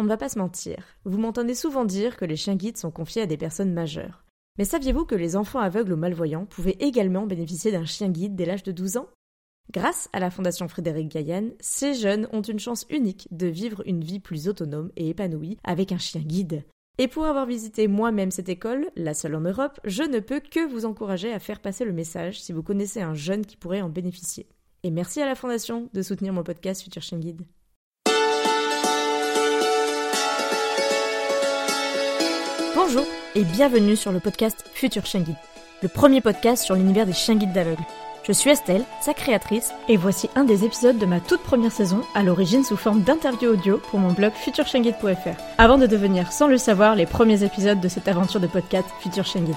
on ne va pas se mentir. Vous m'entendez souvent dire que les chiens guides sont confiés à des personnes majeures. Mais saviez-vous que les enfants aveugles ou malvoyants pouvaient également bénéficier d'un chien guide dès l'âge de 12 ans? Grâce à la Fondation Frédéric Gaillan, ces jeunes ont une chance unique de vivre une vie plus autonome et épanouie avec un chien guide. Et pour avoir visité moi-même cette école, la seule en Europe, je ne peux que vous encourager à faire passer le message si vous connaissez un jeune qui pourrait en bénéficier. Et merci à la Fondation de soutenir mon podcast Futur Chien Guide. Bonjour et bienvenue sur le podcast Futur Chien Guide, le premier podcast sur l'univers des chiens guides d'aveugles. Je suis Estelle, sa créatrice, et voici un des épisodes de ma toute première saison, à l'origine sous forme d'interview audio pour mon blog futurchienguide.fr, avant de devenir, sans le savoir, les premiers épisodes de cette aventure de podcast Futur Chien Guide.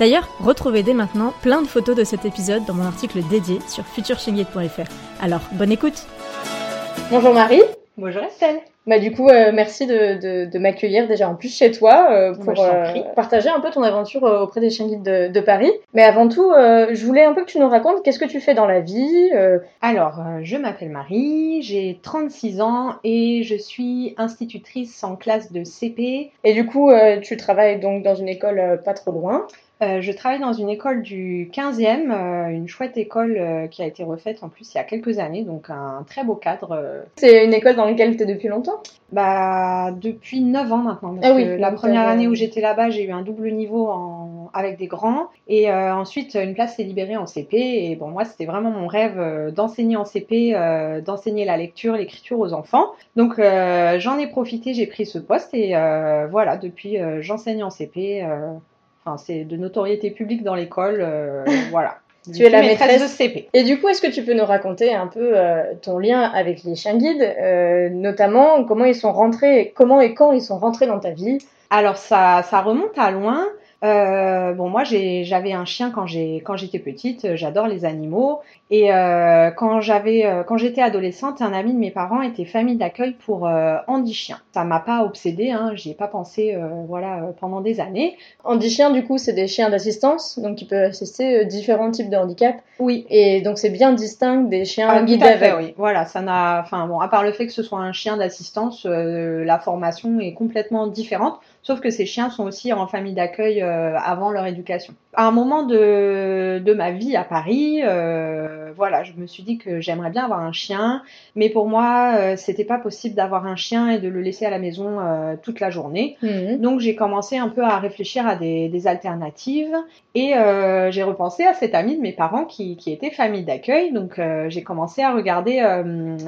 D'ailleurs, retrouvez dès maintenant plein de photos de cet épisode dans mon article dédié sur futurchienguide.fr. Alors, bonne écoute Bonjour Marie Bonjour Estelle bah du coup, euh, merci de, de, de m'accueillir déjà en plus chez toi euh, pour euh, partager un peu ton aventure auprès des chiens guides de, de, Paris. Mais avant tout, je voulais un peu que tu nous racontes qu'est-ce que tu fais dans la vie. Alors, je m'appelle Marie, j'ai 36 ans et je suis institutrice en classe de CP. Et du coup, tu travailles donc dans une école pas trop loin. Euh, je travaille dans une école du 15e, euh, une chouette école euh, qui a été refaite en plus il y a quelques années, donc un très beau cadre. C'est une école dans laquelle tu es depuis longtemps? Bah depuis 9 ans maintenant. Parce ah oui, que la première année où j'étais là-bas, j'ai eu un double niveau en... avec des grands et ensuite une place s'est libérée en CP et bon moi c'était vraiment mon rêve d'enseigner en CP, d'enseigner la lecture, l'écriture aux enfants. Donc j'en ai profité, j'ai pris ce poste et voilà depuis j'enseigne en CP. Enfin, c'est de notoriété publique dans l'école. Euh, voilà. Tu es la maîtresse, de CP. Et du coup, est-ce que tu peux nous raconter un peu euh, ton lien avec les chiens guides, euh, notamment comment ils sont rentrés, comment et quand ils sont rentrés dans ta vie? Alors ça, ça remonte à loin. Euh, bon, moi, j'avais un chien quand j'étais petite. J'adore les animaux. Et euh, quand euh, quand j'étais adolescente, un ami de mes parents était famille d'accueil pour euh, Andy Chien. Ça m'a pas obsédée, hein, j'y ai pas pensé, euh, voilà, pendant des années. Andy Chien, du coup, c'est des chiens d'assistance, donc qui peuvent assister différents types de handicap. Oui. Et donc c'est bien distinct des chiens ah, guidés avec. Oui. Voilà, ça n'a, enfin bon, à part le fait que ce soit un chien d'assistance, la formation est complètement différente. Sauf que ces chiens sont aussi en famille d'accueil avant leur éducation. À un moment de, de ma vie à Paris. Euh, euh, voilà, je me suis dit que j'aimerais bien avoir un chien, mais pour moi, euh, c'était pas possible d'avoir un chien et de le laisser à la maison euh, toute la journée. Mhm. Donc j'ai commencé un peu à réfléchir à des, alternatives et j'ai repensé à cet ami de mes parents qui, était famille d'accueil. Donc j'ai commencé à regarder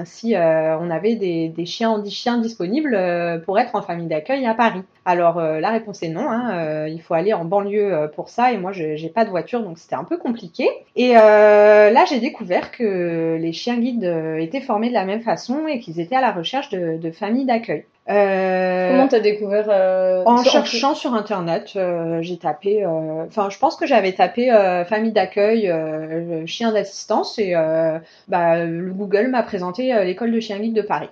si on avait des, chiens chiens disponibles pour être en famille d'accueil à Paris. Alors la réponse est non, hein, il faut aller en banlieue pour ça et moi je j'ai pas de voiture donc c'était un peu compliqué. Et là j'ai découvert que les chiens guides euh, étaient formés de la même façon et qu'ils étaient à la recherche de, familles d'accueil. Euh, Comment t'as découvert euh, En cherchant sur internet, j'ai tapé. Enfin, je pense que j'avais tapé famille d'accueil, chien d'assistance et bah, le Google m'a présenté l'école de chiens guides de Paris.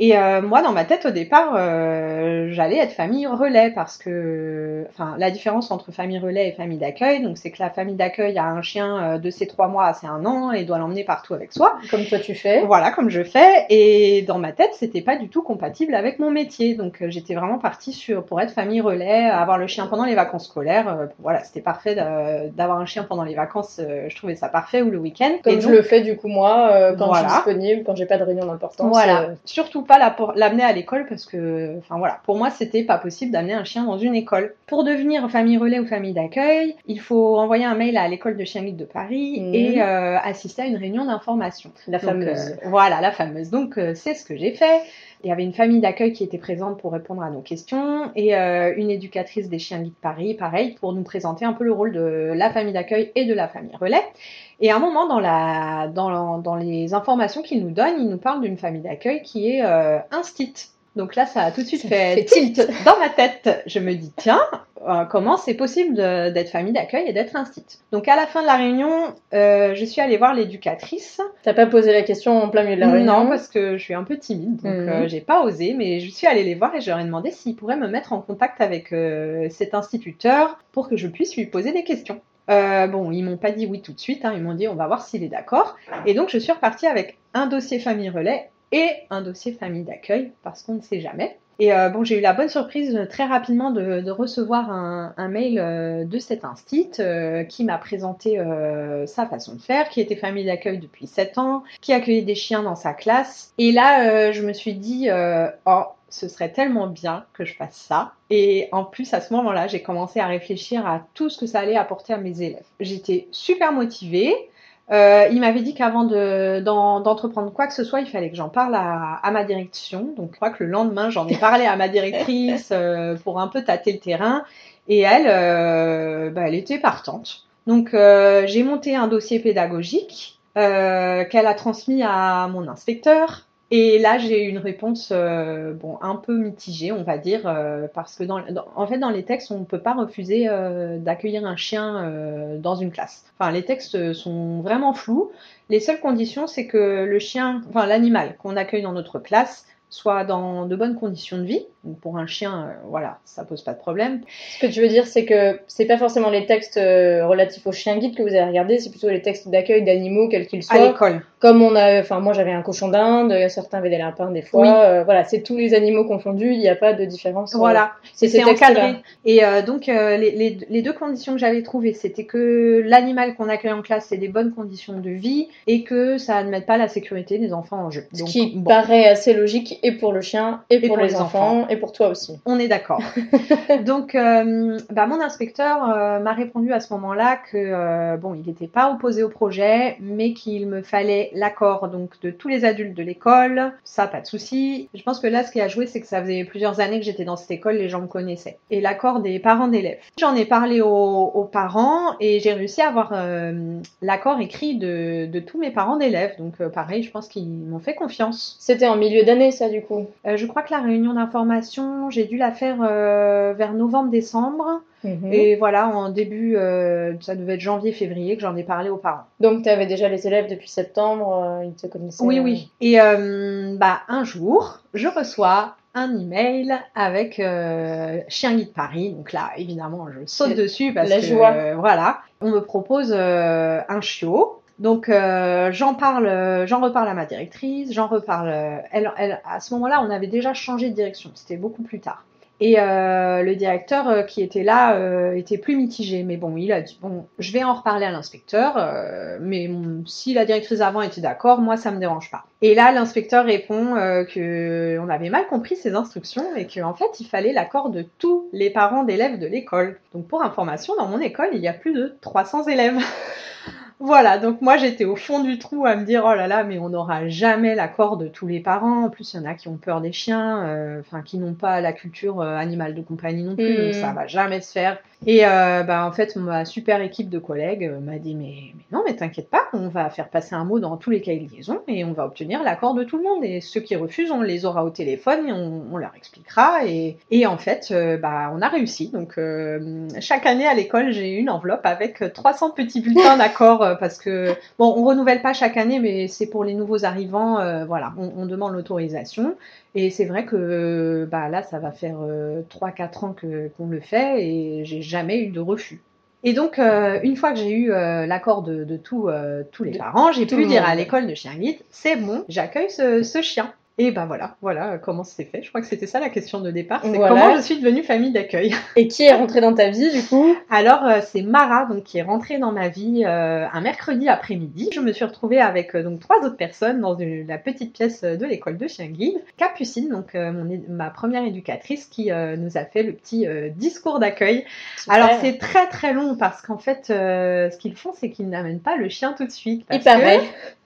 Et euh, moi, dans ma tête, au départ, euh, j'allais être famille relais parce que, enfin, la différence entre famille relais et famille d'accueil, donc c'est que la famille d'accueil a un chien euh, de ses trois mois à ses un an et doit l'emmener partout avec soi. Comme toi tu fais. Voilà, comme je fais. Et dans ma tête, c'était pas du tout compatible avec mon métier. Donc j'étais vraiment partie sur pour être famille relais, avoir le chien pendant les vacances scolaires. voilà, c'était parfait d'avoir un chien pendant les vacances. je trouvais ça parfait ou le week-end. Comme je le fais du coup moi quand je suis disponible, quand j'ai pas de réunion d'importance. Voilà. Surtout pas l'amener à l'école parce que, enfin voilà, pour moi c'était pas possible d'amener un chien dans une école. Pour devenir famille relais ou famille d'accueil, il faut envoyer un mail à l'école de chien guide de Paris mhm. et euh, assister à une réunion d'information. La fameuse. Euh, voilà, la fameuse. Donc euh, c'est ce que j'ai fait. Il y avait une famille d'accueil qui était présente pour répondre à nos questions et une éducatrice des chiens guides de Paris, pareil, pour nous présenter un peu le rôle de la famille d'accueil et de la famille relais. Et à un moment, dans, les informations qu'il nous donne, il nous parle d'une famille d'accueil qui est euh, instit. Donc là, ça a tout de suite fait, tilt dans ma tête. Je me dis, tiens, euh, comment c'est possible d'être famille d'accueil et d'être instit Donc à la fin de la réunion, euh, je suis allée voir l'éducatrice. T'as pas posé la question en plein milieu de la réunion? Non, parce que je suis un peu timide, donc Mhm. euh, j'ai pas osé, mais je suis allée les voir et je leur ai demandé s'ils pourraient me mettre en contact avec euh, cet instituteur pour que je puisse lui poser des questions. Euh, bon, ils m'ont pas dit oui tout de suite, hein, ils m'ont dit on va voir s'il est d'accord. Et donc je suis repartie avec un dossier famille relais et un dossier famille d'accueil parce qu'on ne sait jamais. Et euh, bon, j'ai eu la bonne surprise très rapidement de, recevoir un, mail euh, de cet instit euh, qui m'a présenté sa façon de faire, qui était famille d'accueil depuis 7 ans, qui accueillait des chiens dans sa classe. Et là, je me suis dit, oh, ce serait tellement bien que je fasse ça. Et en plus, à ce moment-là, j'ai commencé à réfléchir à tout ce que ça allait apporter à mes élèves. J'étais super motivée. Euh, il m'avait dit qu'avant d'entreprendre quoi que ce soit, il fallait que j'en parle à, à, ma direction. Donc, je crois que le lendemain, j'en ai parlé à ma directrice euh, pour un peu tâter le terrain. Et elle, euh, bah, elle était partante. Donc, euh, j'ai monté un dossier pédagogique euh, qu'elle a transmis à mon inspecteur. Et là, j'ai une réponse euh, bon un peu mitigée, on va dire, euh, parce que dans, en fait, dans les textes, on ne peut pas refuser euh, d'accueillir un chien dans une classe. Enfin, les textes sont vraiment flous. Les seules conditions, c'est que le chien, enfin l'animal qu'on accueille dans notre classe, soit dans de bonnes conditions de vie, donc pour un chien, euh, voilà, ça pose pas de problème. Ce que tu veux dire, c'est que c'est pas forcément les textes euh, relatifs aux chiens guides que vous avez regardés, c'est plutôt les textes d'accueil d'animaux, quels qu'ils soient. À l'école. Comme on a, enfin moi j'avais un cochon d'Inde, certains avaient des lapins des fois. Oui. Euh, voilà, c'est tous les animaux confondus, il n'y a pas de différence. Voilà, c'est encadré. Et donc les, les, les, deux conditions que j'avais trouvées, c'était que l'animal qu'on accueille en classe, c'est des bonnes conditions de vie et que ça ne mette pas la sécurité des enfants en jeu. Ce qui bon. paraît assez logique et pour le chien et, et pour, pour, les, les enfants, enfants et pour toi aussi. On est d'accord. Donc, euh, bah, mon inspecteur euh, m'a répondu à ce moment-là que euh, bon, il n'était pas opposé au projet, mais qu'il me fallait l'accord donc de tous les adultes de l'école. Ça, pas de souci. Je pense que là, ce qui a joué, c'est que ça faisait plusieurs années que j'étais dans cette école, les gens me connaissaient. Et l'accord des parents d'élèves. J'en ai parlé aux, aux, parents et j'ai réussi à avoir l'accord écrit de, de, tous mes parents d'élèves. Donc, pareil, je pense qu'ils m'ont fait confiance. C'était en milieu d'année, ça, du coup. je crois que la réunion d'information, j'ai dû la faire euh, vers novembre-décembre. Mmh. Et voilà, en début, euh, ça devait être janvier-février que j'en ai parlé aux parents. Donc, tu avais déjà les élèves depuis septembre, euh, ils te connaissaient Oui, oui. Et bah, un jour, je reçois un email avec euh, Chien Guide Paris. Donc là, évidemment, je saute dessus parce La que joie. voilà, on me propose un chiot. Donc euh, j'en parle, j'en reparle à ma directrice, j'en reparle. Elle, elle, à ce moment-là, on avait déjà changé de direction. C'était beaucoup plus tard. Et euh, le directeur euh, qui était là euh, était plus mitigé. Mais bon, il a dit bon, je vais en reparler à l'inspecteur. Euh, mais si la directrice avant était d'accord, moi ça me dérange pas. Et là, l'inspecteur répond euh, que on avait mal compris ses instructions et qu'en fait, il fallait l'accord de tous les parents d'élèves de l'école. Donc pour information, dans mon école, il y a plus de 300 élèves. Voilà, donc moi j'étais au fond du trou à me dire oh là là, mais on n'aura jamais l'accord de tous les parents. En plus, il y en a qui ont peur des chiens, euh, enfin qui n'ont pas la culture euh, animale de compagnie non plus, mmh. donc ça va jamais se faire. Et euh, bah, en fait, ma super équipe de collègues m'a dit mais, mais non, mais t'inquiète pas, on va faire passer un mot dans tous les cas de liaison et on va obtenir l'accord de tout le monde. Et ceux qui refusent, on les aura au téléphone et on, on leur expliquera. Et, et en fait, euh, bah, on a réussi. Donc euh, chaque année à l'école, j'ai une enveloppe avec 300 petits bulletins d'accord parce que bon, on renouvelle pas chaque année, mais c'est pour les nouveaux arrivants. Euh, voilà, on, on demande l'autorisation. Et c'est vrai que bah, là, ça va faire euh, 3-4 ans que, qu'on le fait et j'ai jamais eu de refus. Et donc, euh, une fois que j'ai eu euh, l'accord de, de tout, euh, tous les parents, j'ai pu dire à l'école de chien guide, c'est bon, j'accueille ce, ce chien. Et ben voilà, voilà comment c'est fait. Je crois que c'était ça la question de départ. C'est voilà. comment je suis devenue famille d'accueil. Et qui est rentré dans ta vie du coup? Alors euh, c'est Mara donc qui est rentrée dans ma vie euh, un mercredi après-midi. Je me suis retrouvée avec euh, donc trois autres personnes dans une, la petite pièce de l'école de chien guide. Capucine donc euh, mon, ma première éducatrice qui euh, nous a fait le petit discours d'accueil. Alors c'est très très long parce qu'en fait ce qu'ils font c'est qu'ils n'amènent pas le chien tout de suite. Il paraît.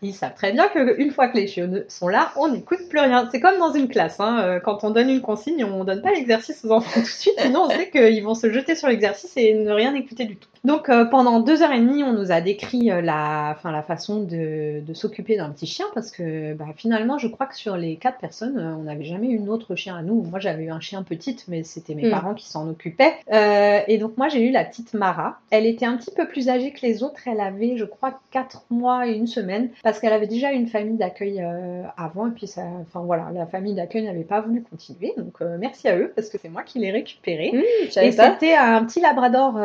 Ils savent très bien qu'une fois que les chiens sont là, on n'écoute plus C'est comme dans une classe. Hein. Quand on donne une consigne, on donne pas l'exercice aux enfants tout de suite. Sinon, on sait qu'ils vont se jeter sur l'exercice et ne rien écouter du tout. Donc, euh, pendant deux heures et demie, on nous a décrit euh, la, enfin, la façon de, de s'occuper d'un petit chien parce que bah, finalement, je crois que sur les quatre personnes, euh, on n'avait jamais eu un autre chien à nous. Moi, j'avais eu un chien petite, mais c'était mes mmh. parents qui s'en occupaient. Euh, et donc, moi, j'ai eu la petite Mara. Elle était un petit peu plus âgée que les autres. Elle avait, je crois, quatre mois et une semaine parce qu'elle avait déjà une famille d'accueil avant. Et puis, ça, enfin voilà, la famille d'accueil n'avait pas voulu continuer. Donc, merci à eux parce que c'est moi qui l'ai récupérée. Mmh, et c'était un petit labrador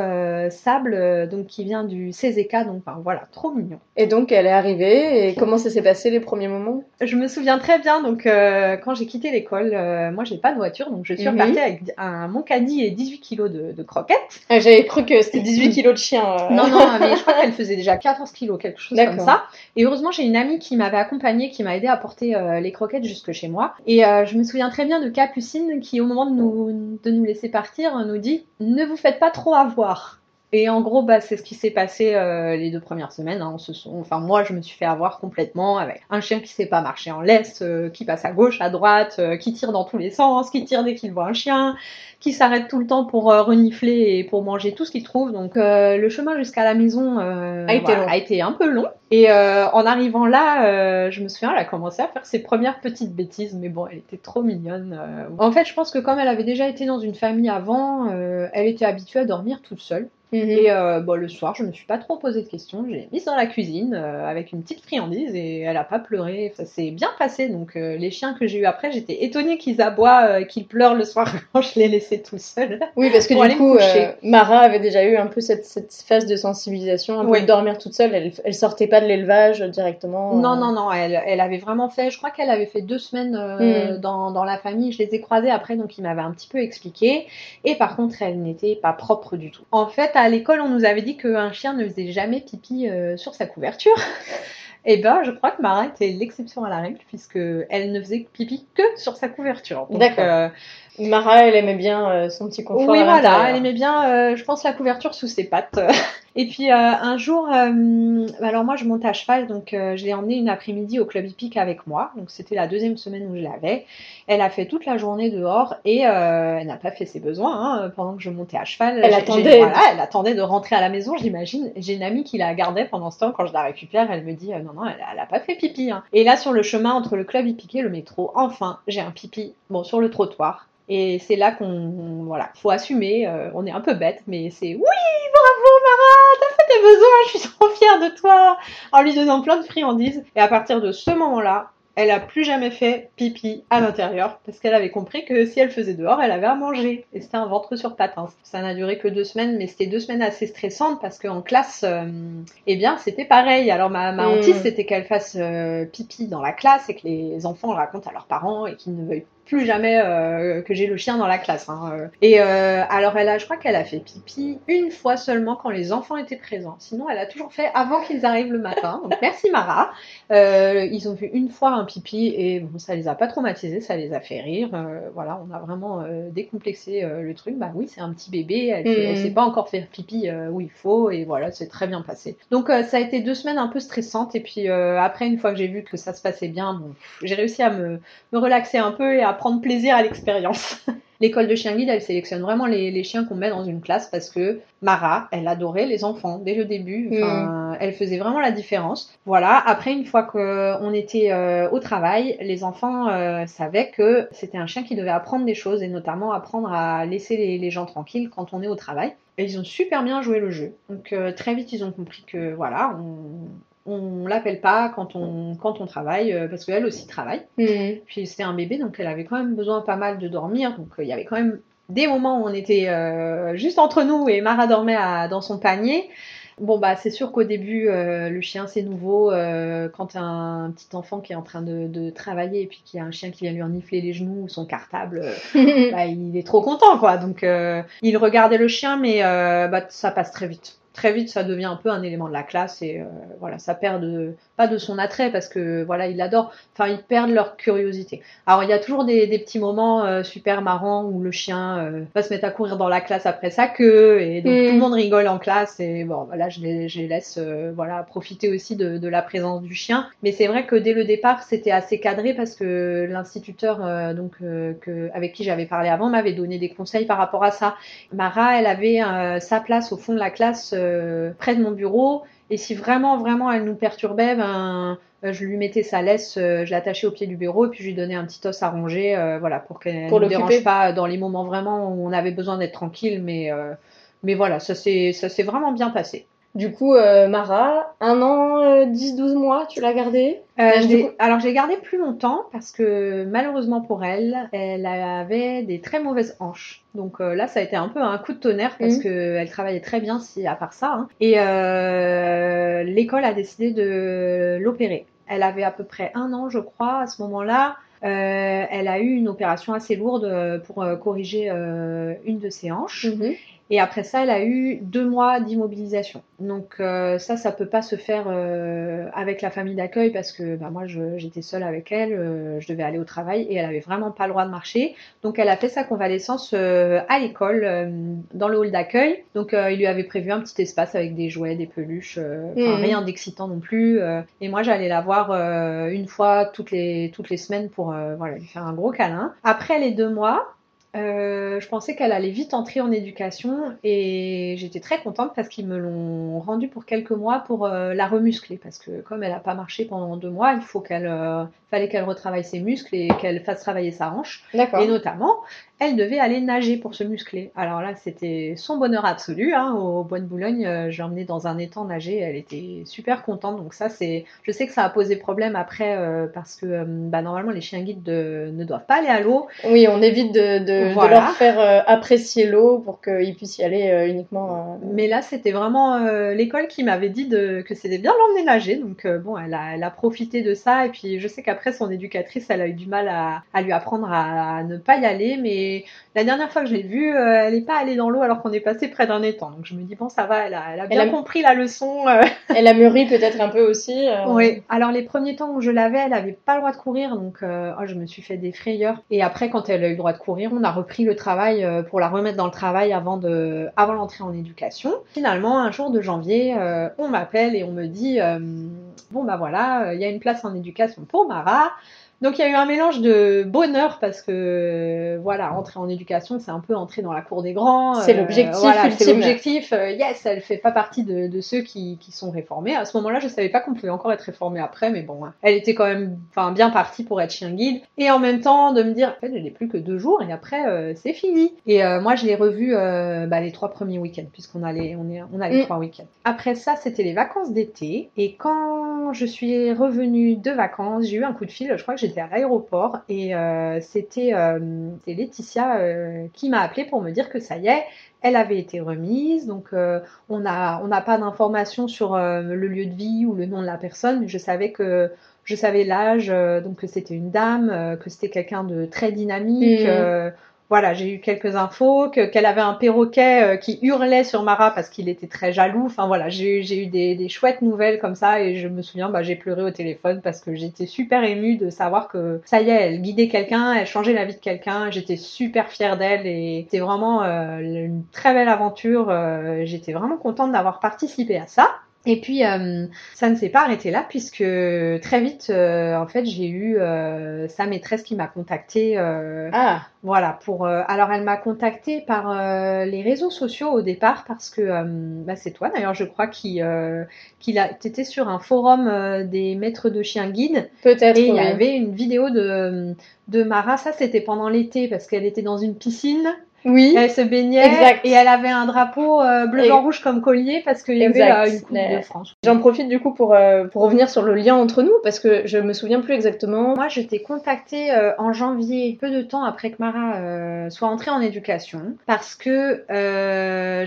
sable adorable, euh, donc qui vient du CZK, donc voilà, trop mignon. Et donc elle est arrivée, et comment ça s'est passé les premiers moments? Je me souviens très bien, donc euh, quand j'ai quitté l'école, euh, moi j'ai pas de voiture, donc je suis Mhm. repartie avec un mon caddie et 18 kilos de, de croquettes. Ah, J'avais cru que c'était 18 kilos de chien. euh. Non, non, mais je crois qu'elle faisait déjà 14 kilos, quelque chose comme ça. Et heureusement, j'ai une amie qui m'avait accompagnée, qui m'a aidé à porter les croquettes jusque chez moi. Et je me souviens très bien de Capucine qui, au moment de nous, de nous laisser partir, nous dit Ne vous faites pas trop avoir. Et en gros, bah, c'est ce qui s'est passé euh, les deux premières semaines. hein. On se sont... Enfin, moi, je me suis fait avoir complètement avec un chien qui sait pas marcher en laisse, euh, qui passe à gauche, à droite, euh, qui tire dans tous les sens, qui tire dès qu'il voit un chien, qui s'arrête tout le temps pour renifler et pour manger tout ce qu'il trouve. Donc, euh, le chemin jusqu'à la maison euh, A été voilà, long. a été un peu long. Et euh, en arrivant là, euh, je me souviens, elle a commencé à faire ses premières petites bêtises, mais bon, elle était trop mignonne. euh. En fait, je pense que comme elle avait déjà été dans une famille avant, elle était habituée à dormir toute seule. Mhm. Et bon, le soir, je me suis pas trop posé de questions. J'ai mise dans la cuisine avec une petite friandise et elle a pas pleuré. Ça s'est bien passé. Donc, les chiens que j'ai eu après, j'étais étonnée qu'ils aboient, qu'ils pleurent le soir quand je les laissais tout seuls. Oui, parce que du coup, Mara avait déjà eu un peu cette, cette phase de sensibilisation, un peu Oui. de dormir toute seule. Elle, elle sortait pas de l'élevage directement. Non, euh. non, non, elle, elle avait vraiment fait, je crois qu'elle avait fait deux semaines euh, Mm. dans, dans la famille. Je les ai croisées après, donc il m'avait un petit peu expliqué. Et par contre, elle n'était pas propre du tout. En fait, à l'école, on nous avait dit qu'un chien ne faisait jamais pipi euh, sur sa couverture. Et ben, je crois que Mara était l'exception à la règle, puisque elle ne faisait pipi que sur sa couverture. D'accord. euh, Mara, elle aimait bien euh, son petit confort. oui, voilà, elle aimait bien, euh, je pense, la couverture sous ses pattes. Et puis euh, un jour, euh, alors moi je monte à cheval, donc euh, je l'ai emmenée une après-midi au club hippique avec moi. Donc c'était la deuxième semaine où je l'avais. Elle a fait toute la journée dehors et euh, elle n'a pas fait ses besoins hein, pendant que je montais à cheval. Elle attendait. Voilà, elle attendait de rentrer à la maison, j'imagine. J'ai une amie qui la gardait pendant ce temps. Quand je la récupère, elle me dit non non, elle, elle a pas fait pipi. hein. Et là sur le chemin entre le club hippique et le métro, enfin j'ai un pipi. Bon sur le trottoir. Et c'est là qu'on, voilà, faut assumer. euh, on est un peu bête, mais c'est oui, bravo Mara, t'as fait tes besoins, je suis trop fière de toi, en lui donnant plein de friandises. Et à partir de ce moment-là, elle a plus jamais fait pipi à l'intérieur parce qu'elle avait compris que si elle faisait dehors, elle avait à manger. Et c'était un ventre sur patins. Ça n'a duré que deux semaines, mais c'était deux semaines assez stressantes parce qu'en classe, euh, eh bien, c'était pareil. Alors ma, ma Mm. hantise, c'était qu'elle fasse euh, pipi dans la classe et que les enfants le racontent à leurs parents et qu'ils ne veuillent plus jamais euh, que j'ai le chien dans la classe. hein, euh. Et euh, alors elle a, je crois qu'elle a fait pipi une fois seulement quand les enfants étaient présents. Sinon, elle a toujours fait avant qu'ils arrivent le matin. Donc merci Mara. Euh, ils ont vu une fois un pipi et bon, ça les a pas traumatisés, ça les a fait rire. Voilà, on a vraiment décomplexé le truc. Bah oui, c'est un petit bébé, elle, Mhm. elle sait pas encore faire pipi où il faut et voilà, c'est très bien passé. Donc ça a été deux semaines un peu stressantes et puis après une fois que j'ai vu que ça se passait bien, bon, j'ai réussi à me, me relaxer un peu et à prendre plaisir à l'expérience. L'école de chien guide, elle sélectionne vraiment les, les chiens qu'on met dans une classe parce que Mara, elle adorait les enfants dès le début. Enfin, Elle faisait vraiment la différence. Voilà. Après, une fois qu'on était euh, au travail, les enfants euh, savaient que c'était un chien qui devait apprendre des choses et notamment apprendre à laisser les, les gens tranquilles quand on est au travail. Et ils ont super bien joué le jeu. Donc euh, très vite, ils ont compris que voilà, on, on l'appelle pas quand on quand on travaille euh, parce qu'elle aussi travaille. Mhm. Puis c'était un bébé, donc elle avait quand même besoin pas mal de dormir. Donc euh, il y avait quand même des moments où on était euh, juste entre nous et Mara dormait à- dans son panier. Bon bah c'est sûr qu'au début euh, le chien c'est nouveau euh, quand un petit enfant qui est en train de, de travailler et puis qu'il y a un chien qui vient lui renifler les genoux ou son cartable, euh, bah, il est trop content quoi. Donc il regardait le chien mais bah, ça passe très vite. Très vite ça devient un peu un élément de la classe et euh, voilà ça perd de pas de son attrait parce que voilà il adore. Enfin ils perdent leur curiosité. Alors il y a toujours des, des petits moments euh, super marrants où le chien euh, va se mettre à courir dans la classe après sa queue et donc Mm. tout le monde rigole en classe et bon voilà je les, je les laisse euh, voilà profiter aussi de, de la présence du chien. Mais c'est vrai que dès le départ c'était assez cadré parce que l'instituteur euh, donc euh, que avec qui j'avais parlé avant m'avait donné des conseils par rapport à ça. Mara elle avait euh, sa place au fond de la classe euh, près de mon bureau et si vraiment vraiment elle nous perturbait ben euh, je lui mettais sa laisse, euh, je l'attachais au pied du bureau et puis je lui donnais un petit os à ronger, euh, voilà, pour qu'elle ne dérange pas dans les moments vraiment où on avait besoin d'être tranquille, mais euh, mais voilà, ça s'est vraiment bien passé. Du coup, euh, Mara, un an, euh, 10-12 mois, tu l'as gardée? Euh, coup- alors j'ai gardé plus longtemps parce que malheureusement pour elle, elle avait des très mauvaises hanches. Donc euh, là ça a été un peu un coup de tonnerre parce Mhm. que elle travaillait très bien si à part ça. hein. Et euh, l'école a décidé de l'opérer. Elle avait à peu près un an je crois à ce moment-là. Euh, elle a eu une opération assez lourde euh, pour euh, corriger euh, une de ses hanches. Et après ça, elle a eu deux mois d'immobilisation. Donc euh, ça, ça peut pas se faire euh, avec la famille d'accueil parce que bah, moi, j'étais seule avec elle, euh, je devais aller au travail et elle avait vraiment pas le droit de marcher. Donc elle a fait sa convalescence euh, à l'école, euh, dans le hall d'accueil. Donc euh, il lui avait prévu un petit espace avec des jouets, des peluches, euh, Mhm. rien d'excitant non plus. euh. et moi, j'allais la voir euh, une fois toutes les toutes les semaines pour euh, voilà lui faire un gros câlin. Après les deux mois. Euh, je pensais qu'elle allait vite entrer en éducation et j'étais très contente parce qu'ils me l'ont rendue pour quelques mois pour euh, la remuscler. Parce que comme elle n'a pas marché pendant deux mois, il faut qu'elle euh, fallait qu'elle retravaille ses muscles et qu'elle fasse travailler sa hanche. Et notamment elle devait aller nager pour se muscler. Alors là c'était son bonheur absolu hein, au bois de Boulogne, je l'ai emmenée dans un étang nager, elle était super contente. Donc ça c'est je sais que ça a posé problème après parce que bah, normalement les chiens guides de- ne doivent pas aller à l'eau. Oui, on évite de, de, de Voilà. leur faire euh, apprécier l'eau pour qu'ils puissent y aller euh, uniquement. euh, Mais là, c'était vraiment l'école qui m'avait dit de, que c'était bien l'emmener nager. Donc, bon, elle a, elle a profité de ça. Et puis, je sais qu'après, son éducatrice, elle a eu du mal à, à lui apprendre à, à ne pas y aller. Mais la dernière fois que je l'ai vue, elle n'est pas allée dans l'eau alors qu'on est passé près d'un étang. Donc, je me dis, bon, ça va, elle a, elle a bien Elle a- compris la leçon. Elle a mûri peut-être un peu aussi. Oui. Alors, les premiers temps où je l'avais, elle avait pas le droit de courir. Donc, oh, je me suis fait des frayeurs. Et après, quand elle a eu le droit de courir, on a repris le travail euh, pour la remettre dans le travail avant avant l'entrée en éducation. Finalement, un jour de janvier, euh, on m'appelle et on me dit, euh, bon bah voilà, il y a une place en éducation pour Mara. Donc il y a eu un mélange de bonheur parce que euh, voilà, entrer en éducation, c'est un peu entrer dans la cour des grands. C'est l'objectif voilà, C'est l'objectif. Euh, yes, elle fait pas partie de, de ceux qui, qui sont réformés. À ce moment-là, je savais pas qu'on pouvait encore être réformé après, mais bon, elle était quand même, enfin, bien partie pour être chien guide. Et en même temps, de me dire, en fait, je n'ai plus que deux jours et après, euh, c'est fini. Et euh, moi, je l'ai revue euh, bah, les trois premiers week-ends puisqu'on a les, on est, on a les Mm. trois week-ends. Après ça, c'était les vacances d'été. Et quand je suis revenue de vacances, j'ai eu un coup de fil. Je crois que j'étais à l'aéroport et euh, c'était euh, Laetitia euh, qui m'a appelé pour me dire que ça y est, elle avait été remise. Donc on a on n'a pas d'informations sur le lieu de vie ou le nom de la personne, mais je savais que je savais l'âge, donc que c'était une dame, que c'était quelqu'un de très dynamique. Mhm. Voilà, j'ai eu quelques infos, que qu'elle avait un perroquet euh, qui hurlait sur Mara parce qu'il était très jaloux. Enfin voilà, j'ai eu- des chouettes nouvelles comme ça et je me souviens, bah, j'ai pleuré au téléphone parce que j'étais super émue de savoir que ça y est, elle guidait quelqu'un, elle changeait la vie de quelqu'un. J'étais super fière d'elle et c'était vraiment euh, une très belle aventure. euh, j'étais vraiment contente d'avoir participé à ça. Et puis euh, ça ne s'est pas arrêté là puisque très vite, euh, en fait, j'ai eu euh, sa maîtresse qui m'a contactée. euh, Ah, voilà, pour. euh, alors, elle m'a contactée par euh, les réseaux sociaux au départ parce que euh, bah, c'est toi d'ailleurs, je crois, qui euh, qu'il a. T'étais sur un forum euh, des maîtres de chiens guides peut-être. et il y avait une vidéo de de Mara. Ça, c'était pendant l'été parce qu'elle était dans une piscine, Oui. elle se baignait Exact. et elle avait un drapeau euh, bleu, Et- blanc, rouge comme collier parce qu'il y avait euh, une coupe Mais- de France. J'en profite du coup pour, euh, pour revenir sur le lien entre nous parce que je me souviens plus exactement. Moi, je t'ai contacté euh, en janvier, peu de temps après que Mara soit entrée en éducation, parce que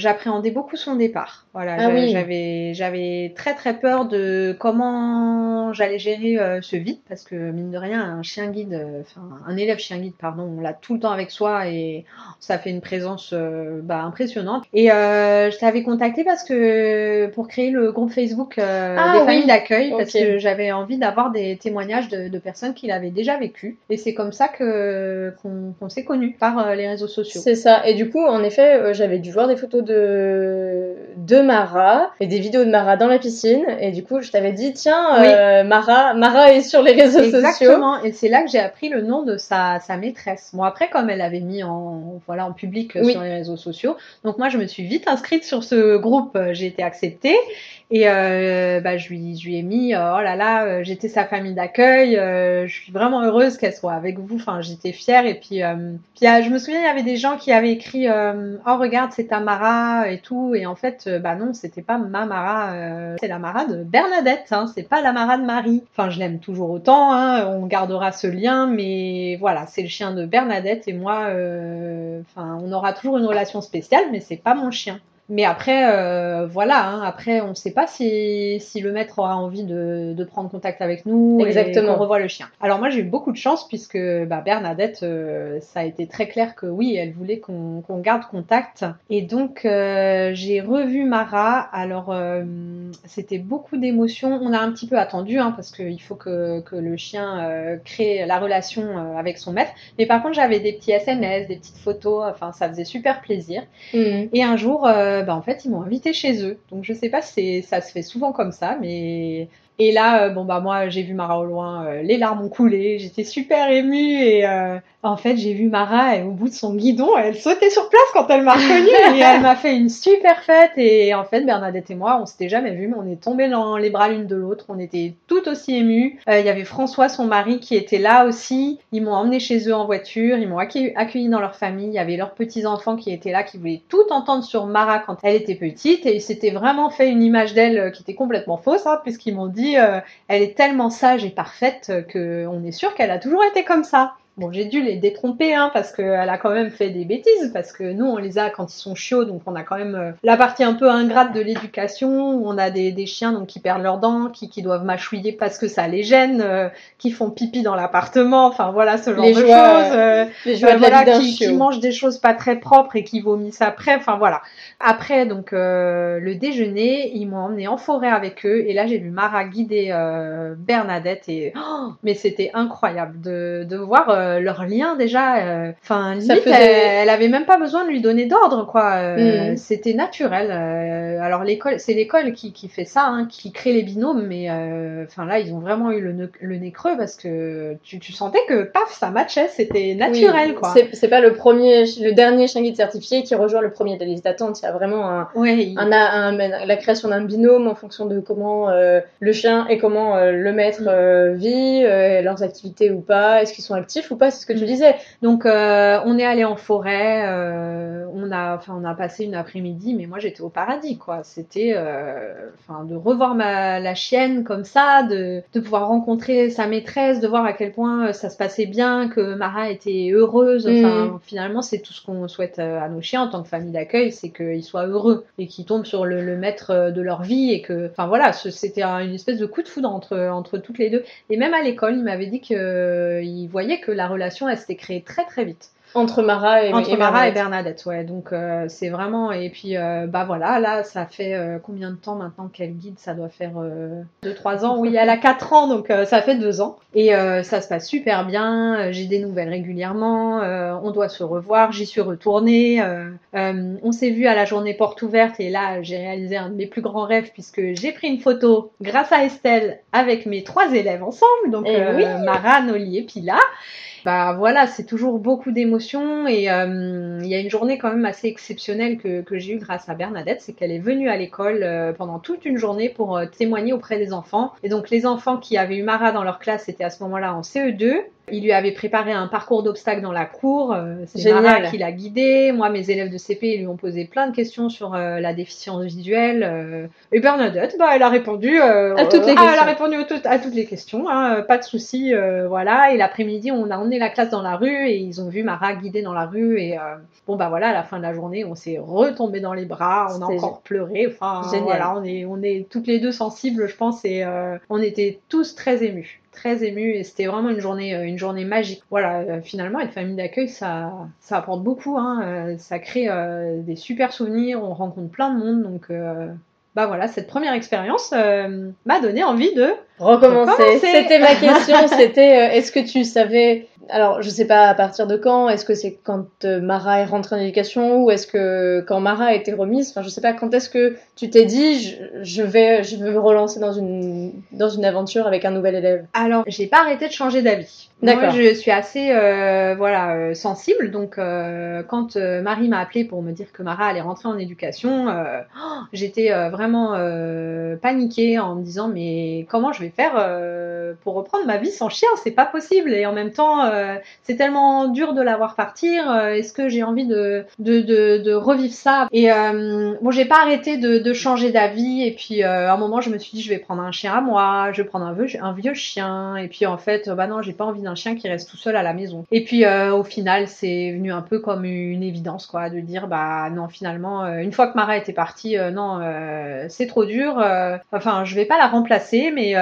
j'appréhendais beaucoup son départ. Voilà, Ah oui. j'avais j'avais très très peur de comment j'allais gérer euh, ce vide, parce que mine de rien, un chien guide, euh, enfin un élève chien guide, pardon, on l'a tout le temps avec soi et ça fait une présence euh, bah, impressionnante. Et euh, je t'avais contacté parce que pour créer le groupe Facebook Ah, des oui. familles d'accueil, parce que j'avais envie d'avoir des témoignages de, de personnes qui l'avaient déjà vécu. Et c'est comme ça que qu'on s'est connus par les réseaux sociaux. C'est ça. Et du coup, en effet, j'avais dû voir des photos de de Mara et des vidéos de Mara dans la piscine. Et du coup, je t'avais dit, tiens, euh, Mara, Mara est sur les réseaux sociaux. Exactement, et c'est là que j'ai appris le nom de sa, sa maîtresse. Bon après, comme elle avait mis en voilà en public sur les réseaux sociaux. Donc moi, je me suis vite inscrite sur ce groupe. J'ai été acceptée et euh, bah, je, lui, je lui ai mis, euh, oh là là, euh, j'étais sa famille d'accueil, euh, je suis vraiment heureuse qu'elle soit avec vous. Enfin, j'étais fière. Et puis, puis je me souviens, il y avait des gens qui avaient écrit, oh regarde, c'est Tamara et tout. Et en fait, bah non, c'était pas ma Mara, c'est la Mara de Bernadette. Hein, c'est pas la Mara de Marie. Enfin, je l'aime toujours autant. Hein, on gardera ce lien, mais voilà, c'est le chien de Bernadette et moi. Enfin, on aura toujours une relation spéciale, mais c'est pas mon chien. Mais après, euh, voilà, hein, après, on ne sait pas si, si, le maître aura envie de, de prendre contact avec nous Exactement. et qu'on revoit le chien. Alors moi, j'ai eu beaucoup de chance puisque bah, Bernadette, euh, ça a été très clair que oui, elle voulait qu'on garde contact. Et donc, euh, j'ai revu Mara. Alors, euh, c'était beaucoup d'émotions. On a un petit peu attendu hein, parce qu'il faut que, que, le chien euh, crée la relation avec son maître. Mais par contre, j'avais des petits SMS, des petites photos. Enfin, ça faisait super plaisir. Mmh. Et un jour... Bah, en fait, ils m'ont invité chez eux. Donc, je sais pas si ça se fait souvent comme ça, mais et là, euh, bon bah moi j'ai vu Mara au loin, euh, les larmes ont coulé, j'étais super émue et euh, en fait j'ai vu Mara et au bout de son guidon, elle sautait sur place quand elle m'a reconnue. Et elle m'a fait une super fête. Et en fait Bernadette et moi on s'était jamais vus mais on est tombés dans les bras l'une de l'autre, on était tout aussi émus. Il y avait François son mari qui était là aussi, ils m'ont emmené chez eux en voiture, ils m'ont accueilli, dans leur famille, il y avait leurs petits enfants qui étaient là qui voulaient tout entendre sur Mara quand elle était petite. Et ils s'étaient vraiment fait une image d'elle qui était complètement fausse hein, puisqu'ils m'ont dit euh, elle est tellement sage et parfaite qu'on est sûr qu'elle a toujours été comme ça. Bon, j'ai dû les détromper, hein, parce qu'elle a quand même fait des bêtises, parce que nous, on les a quand ils sont chiots, donc on a quand même euh, la partie un peu ingrate de l'éducation, où on a des, des, chiens donc qui perdent leurs dents, qui, qui doivent mâchouiller parce que ça les gêne, euh, qui font pipi dans l'appartement, enfin voilà, ce genre de choses. Euh, les voilà, qui, qui, mangent des choses pas très propres et qui vomissent après, enfin voilà. Après, donc, le déjeuner, ils m'ont emmené en forêt avec eux, et là, j'ai vu Mara guider Bernadette, et oh, mais c'était incroyable de, de voir euh, leur lien déjà. Euh, enfin, limite, elle, avait même pas besoin de lui donner d'ordre, quoi. Euh, mm. C'était naturel. alors l'école, c'est l'école qui, qui, fait ça, hein, qui crée les binômes, mais enfin là, ils ont vraiment eu le, le, nez creux parce que tu, tu sentais que paf, ça matchait, c'était naturel, quoi. C'est pas le premier, le dernier chien guide certifié qui rejoint le premier de la liste d'attente. Il y a vraiment un, un, la création d'un binôme en fonction de comment le chien et comment le maître mm. vit, leurs activités ou pas, est-ce qu'ils sont actifs ou pas, c'est ce que tu disais. Donc euh, on est allé en forêt, euh, on a, enfin on a passé une après-midi, mais moi j'étais au paradis quoi. C'était, euh, enfin de revoir ma la chienne comme ça, de, de pouvoir rencontrer sa maîtresse, de voir à quel point ça se passait bien, que Mara était heureuse. Enfin mm. finalement c'est tout ce qu'on souhaite à nos chiens en tant que famille d'accueil, c'est qu'ils soient heureux et qu'ils tombent sur le, le, maître de leur vie et que, enfin voilà, c'était une espèce de coup de foudre entre entre toutes les deux. Et même à l'école, il m'avait dit que il voyait que la relation, elle s'était créée très très vite. Entre Mara et, Entre Mara et Bernadette, ouais. Donc euh, c'est vraiment et puis euh, bah voilà, là ça fait euh, combien de temps maintenant qu'elle guide? Ça doit faire 2-3 ans. Oui, elle a 4 ans, donc ça fait 2 ans. Et ça se passe super bien. J'ai des nouvelles régulièrement. on doit se revoir. J'y suis retournée. on s'est vu à la journée porte ouverte et là j'ai réalisé un de mes plus grands rêves puisque j'ai pris une photo grâce à Estelle avec mes trois élèves ensemble, donc eh oui. Mara, Noli et Pila. Bah voilà, c'est toujours beaucoup d'émotions et euh, il y a une journée quand même assez exceptionnelle que, que j'ai eue grâce à Bernadette, c'est qu'elle est venue à l'école euh, pendant toute une journée pour euh, témoigner auprès des enfants. Et donc les enfants qui avaient eu Mara dans leur classe étaient à ce moment-là en CE2 il lui avait préparé un parcours d'obstacles dans la cour. Euh, c'est Mara qui l'a guidé. Moi, mes élèves de CP lui ont posé plein de questions sur euh, la déficience visuelle. Euh. et Bernadette, bah, elle a répondu à toutes les questions. Elle a répondu à, toutes les questions. Hein, pas de souci, voilà. Et l'après-midi, on a emmené la classe dans la rue et ils ont vu Mara guider dans la rue. Et bon, bah voilà, à la fin de la journée, on s'est retombé dans les bras. On a encore pleuré. Enfin, voilà, on est, on est toutes les deux sensibles, je pense, et on était tous très émus très émue et c'était vraiment une journée, euh, une journée magique. Voilà, euh, finalement, une famille d'accueil, ça, ça apporte beaucoup. Hein, euh, ça crée des super souvenirs, on rencontre plein de monde. Donc, bah voilà, cette première expérience m'a donné envie de recommencer. C'était ma question. C'était est-ce que tu savais alors, je sais pas à partir de quand. Est-ce que c'est quand euh, Mara est rentrée en éducation ou est-ce que quand Mara a été remise? Enfin, je sais pas. Quand est-ce que tu t'es dit je, vais je vais me relancer dans une dans une aventure avec un nouvel élève? Alors, j'ai pas arrêté de changer d'avis. Moi, je suis assez euh, voilà euh, sensible. Donc, quand Marie m'a appelé pour me dire que Mara allait rentrer en éducation, j'étais vraiment paniquée en me disant mais comment je vais faire pour reprendre ma vie sans chien C'est pas possible. Et en même temps euh, c'est tellement dur de la voir partir. Euh, est-ce que j'ai envie de, de, de, revivre ça? Et euh, bon, j'ai pas arrêté de, changer d'avis. Et puis à un moment, je me suis dit, je vais prendre un chien à moi. Je vais prendre un vieux, un vieux chien. Et puis en fait, bah non, j'ai pas envie d'un chien qui reste tout seul à la maison. Et puis au final, c'est venu un peu comme une évidence, quoi, de dire, bah non, finalement, une fois que Mara était partie, non, c'est trop dur. enfin, je vais pas la remplacer, mais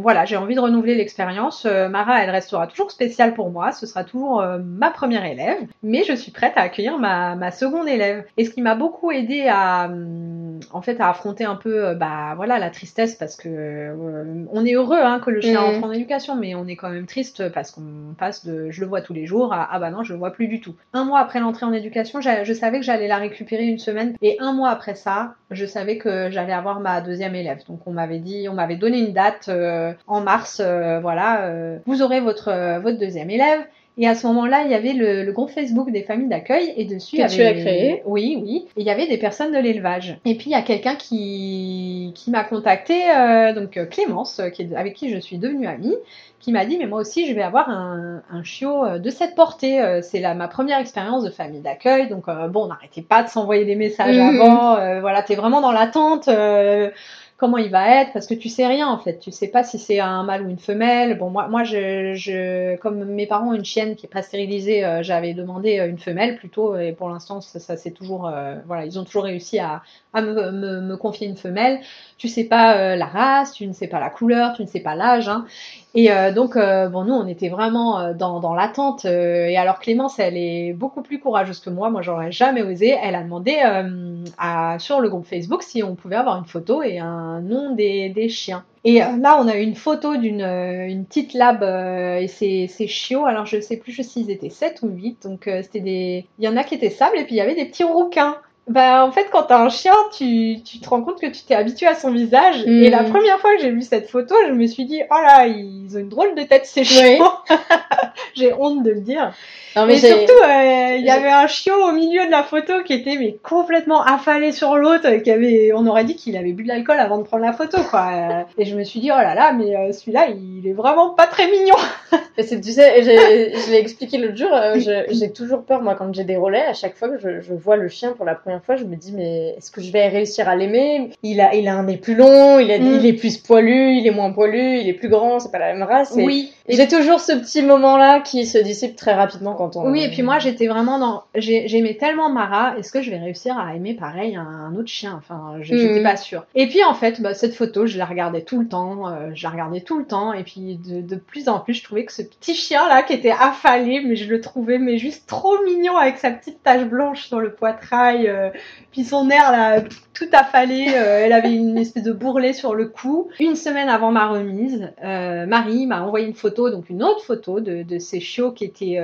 voilà, j'ai envie de renouveler l'expérience. Mara, elle restera toujours spéciale pour moi, ce sera toujours euh, ma première élève, mais je suis prête à accueillir ma, ma seconde élève. Et ce qui m'a beaucoup aidé à, hum, en fait, à affronter un peu, euh, bah voilà, la tristesse parce que euh, on est heureux hein, que le chien mm. entre en éducation, mais on est quand même triste parce qu'on passe de, je le vois tous les jours à ah bah non, je le vois plus du tout. Un mois après l'entrée en éducation, je savais que j'allais la récupérer une semaine, et un mois après ça, je savais que j'allais avoir ma deuxième élève. Donc on m'avait dit, on m'avait donné une date en mars, voilà, vous aurez votre votre deuxième élève et à ce moment-là, il y avait le, groupe Facebook des familles d'accueil et dessus que tu as créé. Oui, oui. Et il y avait des personnes de l'élevage. Et puis il y a quelqu'un qui qui m'a contacté, euh, donc euh, Clémence, euh, avec qui je suis devenue amie, qui m'a dit mais moi aussi je vais avoir un, un chiot de cette portée. C'est ma première expérience de famille d'accueil. Donc bon, n'arrêtez pas de s'envoyer des messages mhm. avant. voilà, t'es vraiment dans l'attente comment il va être parce que tu sais rien en fait. Tu sais pas si c'est un mâle ou une femelle. Bon moi moi je, comme mes parents une chienne qui est pas stérilisée euh, j'avais demandé euh, une femelle plutôt et pour l'instant ça, c'est toujours euh, voilà ils ont toujours réussi à, me, confier une femelle. Tu sais pas la race tu ne sais pas la couleur tu ne sais pas l'âge hein. et donc bon nous on était vraiment dans, dans l'attente et alors Clémence elle est beaucoup plus courageuse que moi. Moi j'aurais jamais osé. Elle a demandé sur le groupe Facebook si on pouvait avoir une photo et un nom des, des chiens. Et euh, là, on a une photo d'une euh, une petite lab euh, et c'est chiots. Alors, je sais plus s'ils étaient 7 ou 8. Donc, c'était des. Il y en a qui étaient sables et puis il y avait des petits rouquins. Bah, en fait, quand t'as un chien, tu, tu te rends compte que tu t'es habitué à son visage. Et la hmm. première fois que j'ai vu cette photo, je me suis dit, oh là, ils ont une drôle de tête, ces chiens. j'ai honte de le dire. Non, mais surtout, euh, il y avait un chiot au milieu de la photo qui était mais complètement affalé sur l'autre, qui avait, on aurait dit qu'il avait bu de l'alcool avant de prendre la photo, quoi. Euh, et je me suis dit, oh là là, mais euh, celui-là, il est vraiment pas très mignon. et c'est, tu sais, je l'ai expliqué l'autre jour, j'ai toujours peur, moi, quand j'ai des relais, à chaque fois que je, je, vois le chien pour la première fois, je me dis, mais est-ce que je vais réussir à l'aimer? Il a, il a un nez plus long, il, a, mm. il est plus poilu, il est moins poilu, il est plus grand, c'est pas la même race. oui. J'ai toujours ce petit moment-là qui se dissipe très rapidement quand on. Oui, et puis moi j'étais vraiment dans. J'aimais tellement Mara. Est-ce que je vais réussir à aimer pareil un, autre chien? Enfin, j'étais mm. pas sûre. Et puis en fait, bah, cette photo, je la regardais tout le temps. Euh, je la regardais tout le temps. Et puis de, de, plus en plus, je trouvais que ce petit chien là qui était affalé, mais je le trouvais mais juste trop mignon avec sa petite tache blanche sur le poitrail. Euh, puis son air là, tout affalé. Euh, elle avait une espèce de bourrelet sur le cou. Une semaine avant ma remise, Marie m'a envoyé une photo donc une autre photo de, de ces chiots qui étaient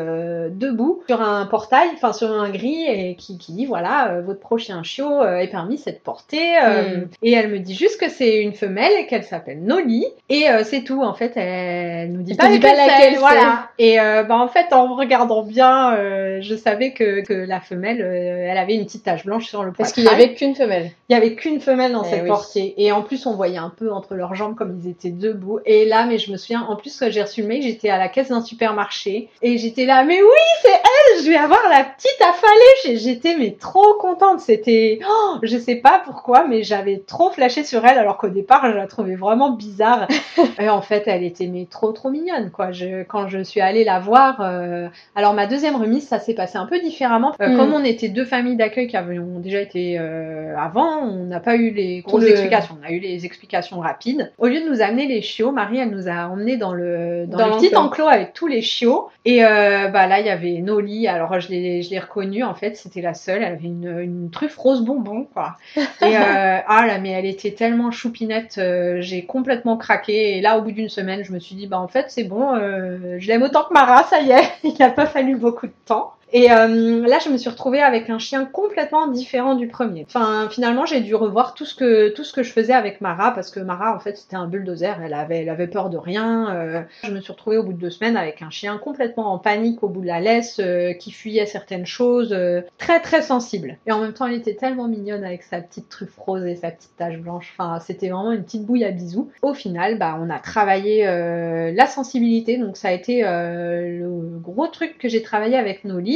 euh, debout sur un portail, enfin sur un gris, et qui, qui dit voilà, euh, votre prochain chiot euh, est permis cette portée. Mm. Et elle me dit juste que c'est une femelle et qu'elle s'appelle Noli. Et c'est tout, en fait, elle nous dit pas, laquelle voilà. Et bah, en fait, en regardant bien, je savais que, que la femelle, elle avait une petite tache blanche sur le poitrail. Parce qu'il n'y avait qu'une femelle. Il y avait qu'une femelle dans eh cette portée. Et en plus, on voyait un peu entre leurs jambes comme ils étaient debout. Et là, mais je me souviens, en plus, j'ai reçu j'étais à la caisse d'un supermarché et j'étais là, mais oui, c'est elle, je vais avoir la petite affalée. J'étais mais trop contente. C'était, oh, je sais pas pourquoi, mais j'avais trop flashé sur elle alors qu'au départ, je la trouvais vraiment bizarre. et en fait, elle était mais trop trop mignonne quoi. Je, quand je suis allée la voir, euh, alors ma deuxième remise, ça s'est passé un peu différemment. Euh, mm. Comme on était deux familles d'accueil qui avaient ont déjà été avant. On n'a pas eu les grosses explications. On a eu les explications rapides. Au lieu de nous amener les chiots, Marie, elle nous a emmenés dans le, dans, le petit enclos avec tous les chiots. Et bah là, il y avait Noli. Alors, je l'ai, je l'ai reconnue. En fait, c'était la seule. Elle avait une, une truffe rose bonbon, quoi. Et ah là, mais elle était tellement choupinette. j'ai complètement craqué. Et là, au bout d'une semaine, je me suis dit, bah en fait, c'est bon. je l'aime autant que Mara. Ça y est. il n'a pas fallu beaucoup de temps. Et euh, là, je me suis retrouvée avec un chien complètement différent du premier. Enfin, finalement, j'ai dû revoir tout ce que tout ce que je faisais avec Mara parce que Mara, en fait, c'était un bulldozer. Elle avait elle avait peur de rien. Euh. je me suis retrouvée au bout de deux semaines avec un chien complètement en panique au bout de la laisse, euh, qui fuyait certaines choses, très très sensible. Et en même temps, elle était tellement mignonne avec sa petite truffe rose et sa petite tache blanche. Enfin, c'était vraiment une petite bouille à bisous. Au final, bah, on a travaillé la sensibilité. Donc, ça a été le gros truc que j'ai travaillé avec Noli.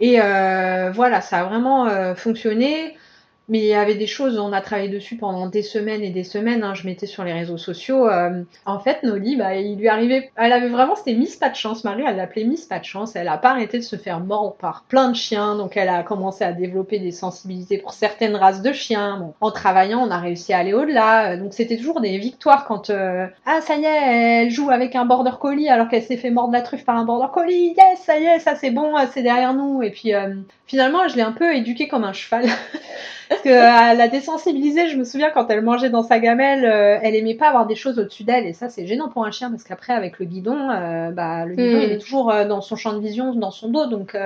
Et euh, voilà, ça a vraiment euh, fonctionné. Mais il y avait des choses, on a travaillé dessus pendant des semaines et des semaines. Hein, je mettais sur les réseaux sociaux. Euh, en fait, Noli, bah, il lui arrivait, elle avait vraiment, c'était Miss Pas de chance. Marie, elle l'appelait Miss Pas de chance. Elle a pas arrêté de se faire mordre par plein de chiens, donc elle a commencé à développer des sensibilités pour certaines races de chiens. Bon, en travaillant, on a réussi à aller au-delà. Donc c'était toujours des victoires quand ah ça y est, elle joue avec un border collie alors qu'elle s'est fait mordre la truffe par un border collie. Yes, ça y est, ça c'est bon, c'est derrière nous. Et puis finalement, je l'ai un peu éduquée comme un cheval. Parce que euh, la désensibiliser, je me souviens quand elle mangeait dans sa gamelle, euh, elle aimait pas avoir des choses au-dessus d'elle et ça c'est gênant pour un chien parce qu'après avec le guidon, euh, bah le guidon il hmm. est toujours dans son champ de vision, dans son dos donc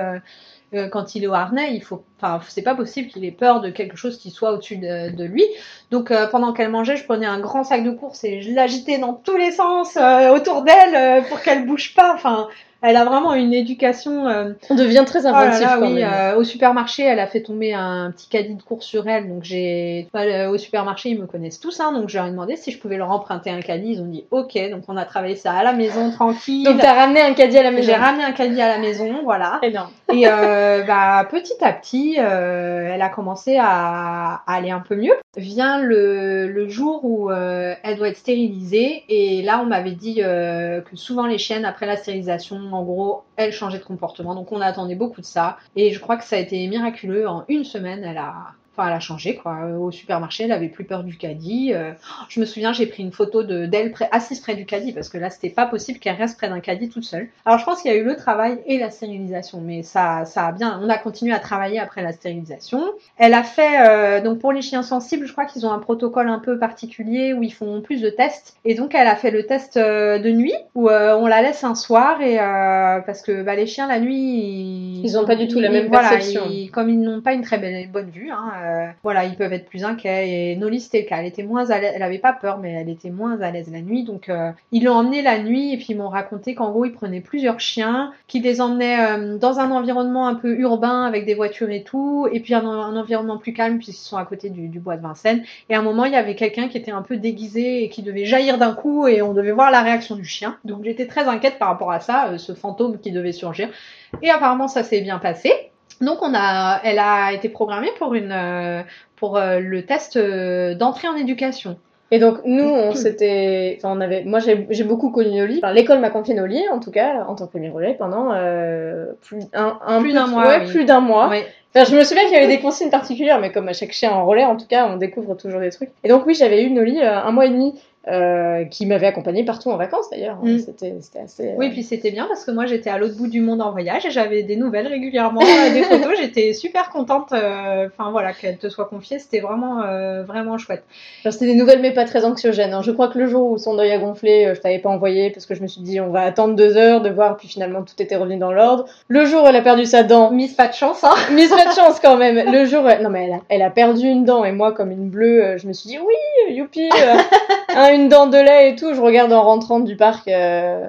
quand il est au harnais, il faut, enfin, c'est pas possible qu'il ait peur de quelque chose qui soit au-dessus de, de, lui. Donc, pendant qu'elle mangeait, je prenais un grand sac de course et je l'agitais dans tous les sens autour d'elle pour qu'elle bouge pas. Enfin, elle a vraiment une éducation. Euh... On devient très oh inventif oui, euh, au supermarché, elle a fait tomber un petit caddie de course sur elle. Donc j'ai, au supermarché, ils me connaissent tous, hein, donc je leur ai demandé si je pouvais leur emprunter un caddie. Ils ont dit OK. Donc on a travaillé ça à la maison tranquille. donc t'as ramené un caddie à la maison. J'ai ramené un caddie à la maison, voilà. Énorme. Et euh, bah petit à petit, euh, elle a commencé à, à, aller un peu mieux. Vient le, jour où euh, elle doit être stérilisée et là on m'avait dit que souvent les chiennes après la stérilisation en gros, elle changeait de comportement. Donc on attendait beaucoup de ça. Et je crois que ça a été miraculeux. En une semaine, elle a Enfin, elle a changé, quoi. Euh, au supermarché, elle avait plus peur du caddie. Euh, je me souviens, j'ai pris une photo de d'elle assise près du caddie parce que là, c'était pas possible qu'elle reste près d'un caddie toute seule. Alors, je pense qu'il y a eu le travail et la stérilisation, mais ça, ça a bien. On a continué à travailler après la stérilisation. Elle a fait euh, donc pour les chiens sensibles, je crois qu'ils ont un protocole un peu particulier où ils font plus de tests. Et donc, elle a fait le test de nuit où on la laisse un soir et parce que bah, les chiens la nuit, ils, ont pas du tout la même perception. comme ils n'ont pas une très belle, bonne vue. Hein, euh, voilà, ils peuvent être plus inquiets. Et Noli, c'était le cas. Elle était moins à l'aise. Elle avait pas peur, mais elle était moins à l'aise la nuit. Donc, euh, ils l'ont emmenée la nuit et puis ils m'ont raconté qu'en gros, ils prenaient plusieurs chiens, qu'ils les emmenaient euh, dans un environnement un peu urbain avec des voitures et tout, et puis un, environnement plus calme puisqu'ils sont à côté du, bois de Vincennes. Et à un moment, il y avait quelqu'un qui était un peu déguisé et qui devait jaillir d'un coup et on devait voir la réaction du chien. Donc, j'étais très inquiète par rapport à ça, ce fantôme qui devait surgir. Et apparemment, ça s'est bien passé. Donc on a, elle a été programmée pour une, euh, pour euh, le test euh, d'entrée en éducation. Et donc nous, on s'était, enfin on avait, moi j'ai beaucoup connu Noli. Enfin, l'école m'a confié Noli, en tout cas, en tant que premier relais pendant plus un, un plus d'un mois. Ouais, plus d'un mois. Enfin, je me souviens qu'il y avait des consignes particulières, mais comme à chaque chien en relais, en tout cas, on découvre toujours des trucs. Et donc oui, j'avais eu Noli un mois et demi euh, qui m'avait accompagné partout en vacances d'ailleurs. Mm. C'était, assez. Oui, puis c'était bien parce que moi j'étais à l'autre bout du monde en voyage et j'avais des nouvelles régulièrement, euh, des photos. J'étais super contente. Euh, enfin voilà, qu'elle te soit confiée, c'était vraiment vraiment chouette. c'était des nouvelles mais pas très anxiogènes. Hein. Je crois que le jour où son deuil a gonflé, je t'avais pas envoyé parce que je me suis dit on va attendre deux heures de voir, puis finalement tout était revenu dans l'ordre. Le jour où elle a perdu sa dent, mise pas de chance, hein. mise pas de chance quand même. Le jour, non mais elle a, elle a perdu une dent et moi comme une bleue, je me suis dit oui, youpi. une dent de lait et tout, je regarde en rentrant du parc euh,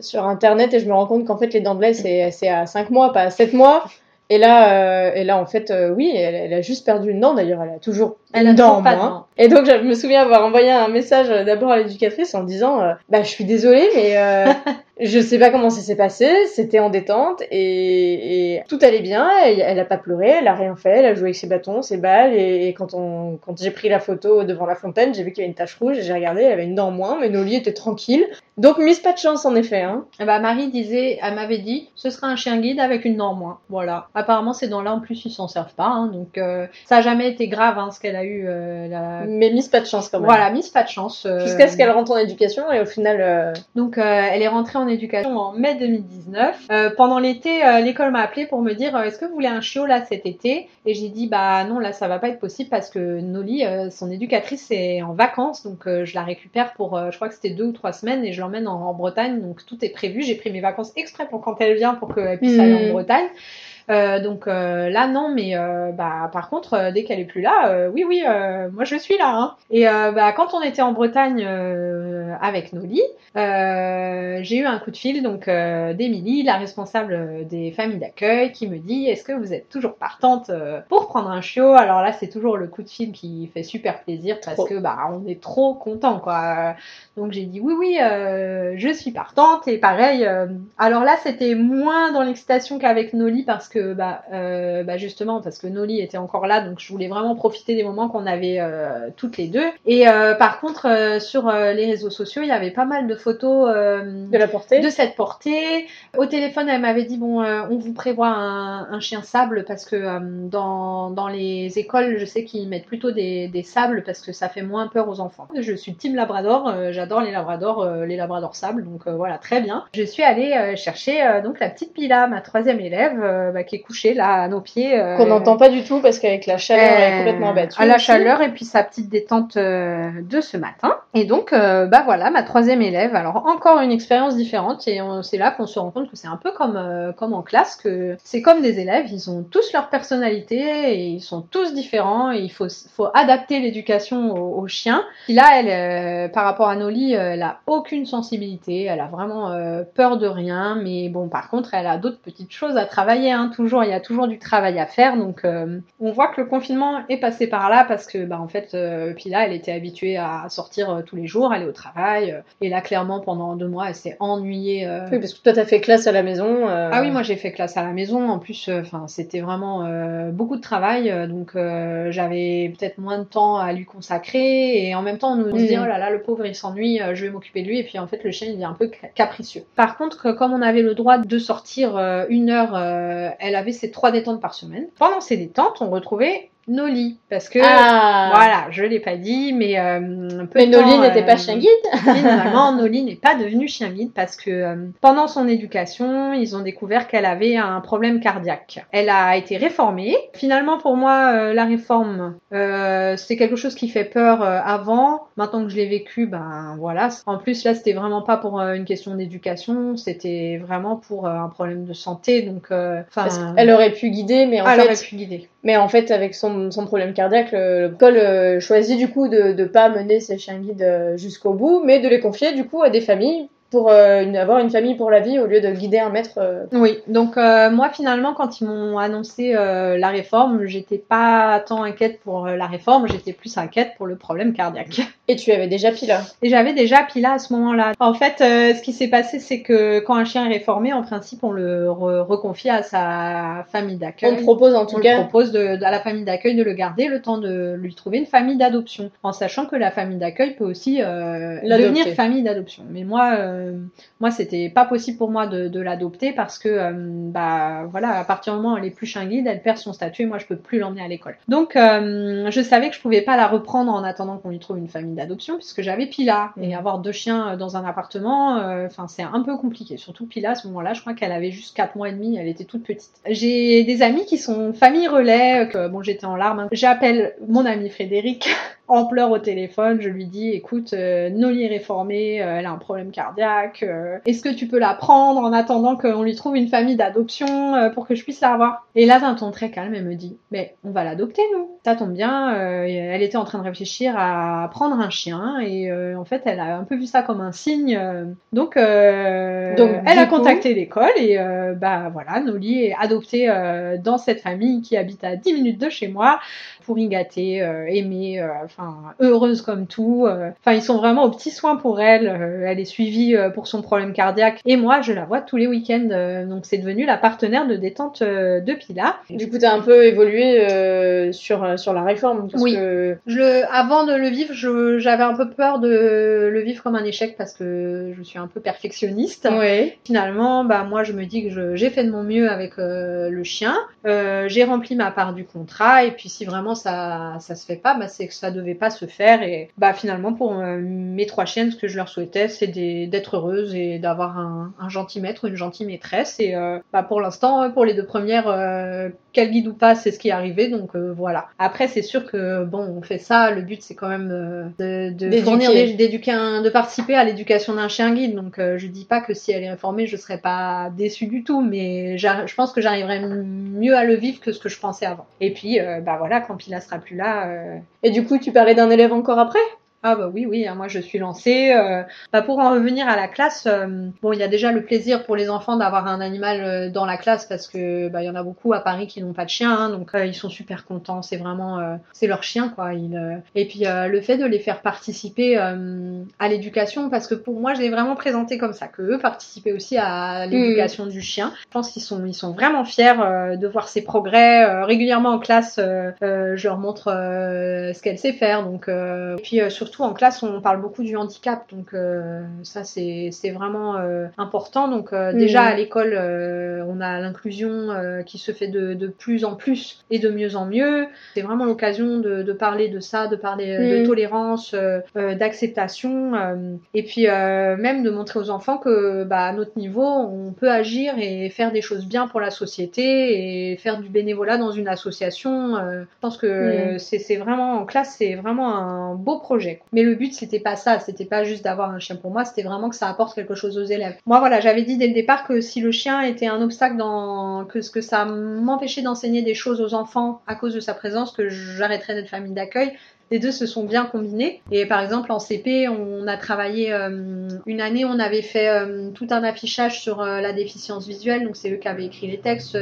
sur internet et je me rends compte qu'en fait les dents de lait c'est à 5 mois, pas à 7 mois. Et là, euh, et là en fait, euh, oui, elle, a juste perdu une dent d'ailleurs, elle a toujours elle une dent moins. Et donc je me souviens avoir envoyé un message d'abord à l'éducatrice en disant Bah je suis désolée, mais Je sais pas comment ça s'est passé, c'était en détente et, tout allait bien. Elle, a pas pleuré, elle a rien fait, elle a joué avec ses bâtons, ses balles et, quand on, quand j'ai pris la photo devant la fontaine, j'ai vu qu'il y avait une tache rouge et j'ai regardé, elle avait une dent en moins, mais Noli était tranquille. Donc Miss pas de chance en effet. Hein. Bah Marie disait, elle m'avait dit, ce sera un chien guide avec une dent en moins. Voilà. Apparemment ces dents-là en plus ils s'en servent pas, hein, donc euh, ça a jamais été grave hein, ce qu'elle a eu. Euh, la... Mais Miss pas de chance quand même. Voilà, Miss pas de chance. Euh, Jusqu'à ce qu'elle rentre en éducation et au final. Donc elle est rentrée en éducation en mai 2019. pendant l'été, l'école m'a appelé pour me dire, est-ce que vous voulez un chiot là cet été? Et j'ai dit bah non là ça va pas être possible parce que Noli, son éducatrice est en vacances, donc je la récupère pour, je crois que c'était deux ou trois semaines et je l'emmène en, Bretagne, donc tout est prévu. J'ai pris mes vacances exprès pour quand elle vient pour qu'elle puisse aller en. Bretagne. Euh, donc euh, là non, mais euh, bah par contre dès qu'elle est plus là, oui oui, moi je suis là. Hein. Et bah quand on était en Bretagne avec Noli, j'ai eu un coup de fil donc d'Émilie, la responsable des familles d'accueil, qui me dit est-ce que vous êtes toujours partante pour prendre un chiot? Alors là c'est toujours le coup de fil qui fait super plaisir parce que bah on est trop content quoi. Donc j'ai dit oui oui, je suis partante et pareil. alors là c'était moins dans l'excitation qu'avec Noli parce que bah, euh, bah, justement parce que Noli était encore là, donc je voulais vraiment profiter des moments qu'on avait euh, toutes les deux. Et euh, par contre sur les réseaux sociaux, il y avait pas mal de photos de la portée, de cette portée. Au téléphone, elle m'avait dit bon, on vous prévoit un, chien sable parce que dans, dans les écoles, je sais qu'ils mettent plutôt des, des sables parce que ça fait moins peur aux enfants. Je suis team Labrador, j'adore les Labradors, les Labradors sable, donc voilà très bien. Je suis allée chercher donc la petite Pila, ma troisième élève, bah, qui est couchée là à nos pieds. Euh, Qu'on n'entend pas du tout parce qu'avec la chaleur, elle est complètement abattue. À la chaleur et puis sa petite détente euh, de ce matin. Et donc, euh, bah voilà, ma troisième élève. Alors encore une expérience différente et c'est là qu'on se rend compte que c'est un peu comme comme en classe que c'est comme des élèves, ils ont tous leur personnalité et ils sont tous différents et il faut faut adapter l'éducation aux, chiens. Et là, elle, par rapport à Noli, elle a aucune sensibilité, elle a vraiment peur de rien, mais bon, par contre, elle a d'autres petites choses à travailler. Hein, toujours, il y a toujours du travail à faire. Donc, euh, on voit que le confinement est passé par là parce que, bah, en fait, euh, puis là, elle était habituée à sortir euh, tous les jours, aller au travail. et là, clairement, pendant deux mois, elle s'est ennuyée. Oui, parce que toi, t'as fait classe à la maison. Ah oui, moi, j'ai fait classe à la maison. En plus, enfin, c'était vraiment beaucoup de travail. donc, j'avais peut-être moins de temps à lui consacrer. Et en même temps, on nous mm. oh là là, le pauvre, il s'ennuie, je vais m'occuper de lui. Et puis, en fait, le chien, il est un peu capricieux. Par contre, comme on avait le droit de sortir une heure, elle avait ses trois détentes par semaine. Pendant ces détentes, on retrouvait Noli parce que ah. voilà je l'ai pas dit mais euh, mais Noli n'était pas euh, chien guide. finalement Noli n'est pas devenu chien guide parce que euh, pendant son éducation ils ont découvert qu'elle avait un problème cardiaque. Elle a été réformée. Finalement pour moi la réforme c'est quelque chose qui fait peur avant. Maintenant que je l'ai vécu ben voilà. En plus là c'était vraiment pas pour une question d'éducation. C'était vraiment pour un problème de santé. Donc enfin elle aurait pu guider mais en elle fait aurait pu guider mais en fait avec son problème cardiaque, le, col euh, choisit du coup de ne pas mener ses chiens guides euh, jusqu'au bout, mais de les confier du coup à des familles pour euh, avoir une famille pour la vie au lieu de guider un maître. Euh. Oui, donc euh, moi finalement quand ils m'ont annoncé la réforme, j'étais pas tant inquiète pour la réforme, j'étais plus inquiète pour le problème cardiaque. Et tu avais déjà Pila Et j'avais déjà Pila à ce moment-là. En fait, ce qui s'est passé, c'est que quand un chien est réformé, en principe, on le reconfie à sa famille d'accueil. On propose en tout cas. On propose de, à la famille d'accueil de le garder le temps de lui trouver une famille d'adoption, en sachant que la famille d'accueil peut aussi devenir famille d'adoption. Mais moi moi, c'était pas possible pour moi de, l'adopter parce que, euh, bah, voilà, à partir du moment où elle est plus chien guide, elle perd son statut et moi, je peux plus l'emmener à l'école. Donc, euh, je savais que je pouvais pas la reprendre en attendant qu'on lui trouve une famille d'adoption puisque j'avais Pila et mmh. avoir deux chiens dans un appartement, enfin, c'est un peu compliqué. Surtout Pila, à ce moment-là, je crois qu'elle avait juste 4 mois et demi, elle était toute petite. J'ai des amis qui sont famille relais, que, bon, j'étais en larmes. J'appelle mon ami Frédéric en pleurs au téléphone. Je lui dis, écoute, euh, Noli est réformée, euh, elle a un problème cardiaque. Euh, est-ce que tu peux la prendre en attendant qu'on lui trouve une famille d'adoption euh, pour que je puisse la revoir? Et là, d'un ton très calme, elle me dit, mais on va l'adopter, nous. Ça tombe bien. elle était en train de réfléchir à prendre un chien et en fait, elle a un peu vu ça comme un signe. donc, donc elle a contacté l'école et bah voilà, Noli est adoptée dans cette famille qui habite à 10 minutes de chez moi pour y gâter, aimer enfin heureuse comme tout. Enfin, ils sont vraiment aux petits soins pour elle. elle est suivie pour son problème cardiaque. Et moi, je la vois tous les week-ends. donc, c'est devenu la partenaire de détente de Pila. Du coup, t'as un peu évolué sur sur la réforme. Parce oui. Que... Je, avant de le vivre, j'avais un peu peur de le vivre comme un échec parce que je suis un peu perfectionniste. Oui. Finalement, bah moi, je me dis que j'ai fait de mon mieux avec le chien. j'ai rempli ma part du contrat et puis si vraiment ça ça se fait pas, bah c'est que ça devait pas se faire et bah finalement pour euh, mes trois chiennes, ce que je leur souhaitais, c'est d'être heureuses et d'avoir un, un, gentil maître, une gentille maîtresse et euh, bah pour l'instant pour les deux premières, euh, qu'elles guide ou pas, c'est ce qui est arrivé donc voilà. Après c'est sûr que bon on fait ça, le but c'est quand même de, de fournir d'éduquer, de participer à l'éducation d'un chien guide donc je dis pas que si elle est réformée je serais pas déçue du tout mais je pense que j'arriverai mieux à le vivre que ce que je pensais avant. Et puis, bah voilà, quand Pila sera plus là. Et du coup, tu parlais d'un élève encore après? Ah bah oui, oui, hein, moi je suis lancée. Euh, bah pour en revenir à la classe, euh, bon, il y a déjà le plaisir pour les enfants d'avoir un animal euh, dans la classe parce que bah il y en a beaucoup à Paris qui n'ont pas de chien, hein, donc ils sont super contents. C'est vraiment, c'est leur chien quoi. Et puis le fait de les faire participer à l'éducation, parce que pour moi, je l'ai vraiment présenté comme ça, que eux participaient aussi à l'éducation du chien. Je pense qu'ils sont, ils sont vraiment fiers de voir ses progrès. régulièrement en classe, je leur montre ce qu'elle sait faire, donc et puis surtout en classe, on parle beaucoup du handicap, donc euh, ça c'est vraiment euh, important. Donc euh, déjà à l'école, on a l'inclusion qui se fait de, de, plus en plus et de mieux en mieux. C'est vraiment l'occasion de, de, parler de ça, de parler de tolérance, d'acceptation, et puis même de montrer aux enfants que bah, à notre niveau, on peut agir et faire des choses bien pour la société et faire du bénévolat dans une association. je pense que c'est vraiment en classe, c'est vraiment un beau projet. Mais le but, c'était pas ça. C'était pas juste d'avoir un chien pour moi. C'était vraiment que ça apporte quelque chose aux élèves. Moi, voilà, j'avais dit dès le départ que si le chien était un obstacle dans, que ce que ça m'empêchait d'enseigner des choses aux enfants à cause de sa présence, que j'arrêterais d'être famille d'accueil les deux se sont bien combinés. Et par exemple, en CP, on a travaillé euh, une année, on avait fait euh, tout un affichage sur euh, la déficience visuelle. Donc, c'est eux qui avaient écrit les textes.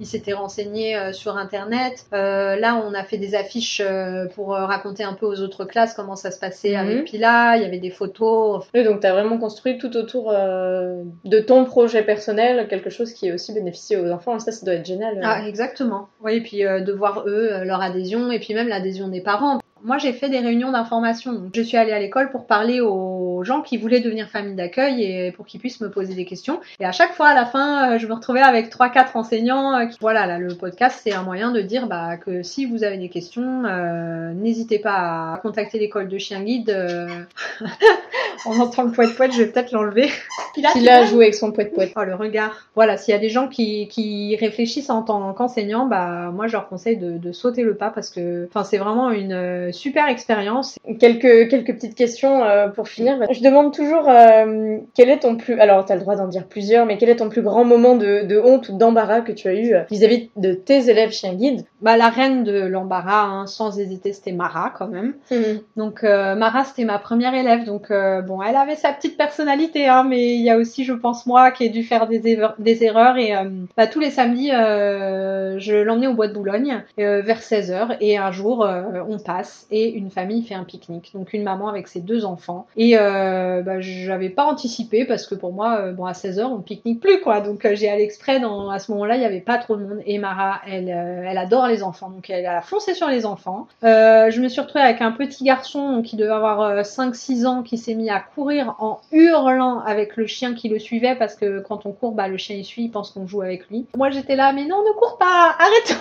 ils s'étaient renseignés sur Internet. là, on a fait des affiches pour raconter un peu aux autres classes comment ça se passait mhm. avec Pila. Il y avait des photos. Oui, donc tu as vraiment construit tout autour de ton projet personnel quelque chose qui est aussi bénéficié aux enfants. Ça, ça doit être génial. Ah, exactement. Oui, et puis de voir eux, leur adhésion, et puis même l'adhésion des parents moi, j'ai fait des réunions d'information. Je suis allée à l'école pour parler aux gens qui voulaient devenir famille d'accueil et pour qu'ils puissent me poser des questions. Et à chaque fois, à la fin, euh, je me retrouvais avec trois, quatre enseignants. Euh, voilà, là, le podcast, c'est un moyen de dire bah, que si vous avez des questions, euh, n'hésitez pas à contacter l'école de chien guide. On entend le poète poète, je vais peut-être l'enlever. Il a joué avec son poète poète. Oh, le regard. Voilà, s'il y a des gens qui, qui réfléchissent en tant qu'enseignant, bah, moi, je leur conseille de, de sauter le pas parce que, enfin, c'est vraiment une super expérience. Quelques, quelques petites questions euh, pour finir. Je demande toujours euh, quel est ton plus... Alors, tu as le droit d'en dire plusieurs, mais quel est ton plus grand moment de, de honte ou d'embarras que tu as eu euh, vis-à-vis de tes élèves chiens guides Bah, la reine de l'embarras, hein, sans hésiter, c'était Mara quand même. Mhm. Donc, Mara, c'était ma première élève. Donc, bon, elle avait sa petite personnalité, hein, mais il y a aussi, je pense, moi, qui ai dû faire des, des erreurs. Et bah, tous les samedis, je l'emmenais au bois de Boulogne vers 16h. Et un jour, on passe et une famille fait un pique-nique. Donc une maman avec ses deux enfants. Et euh, bah, j'avais pas anticipé parce que pour moi, euh, bon à 16h on pique-nique plus quoi. Donc euh, j'ai allé exprès dans à ce moment-là il y avait pas trop de monde. Et Mara elle elle adore les enfants donc elle a foncé sur les enfants. je me suis retrouvée avec un petit garçon qui devait avoir 5-6 ans qui s'est mis à courir en hurlant avec le chien qui le suivait parce que quand on court bah le chien il suit il pense qu'on joue avec lui. Moi j'étais là mais non ne cours pas arrête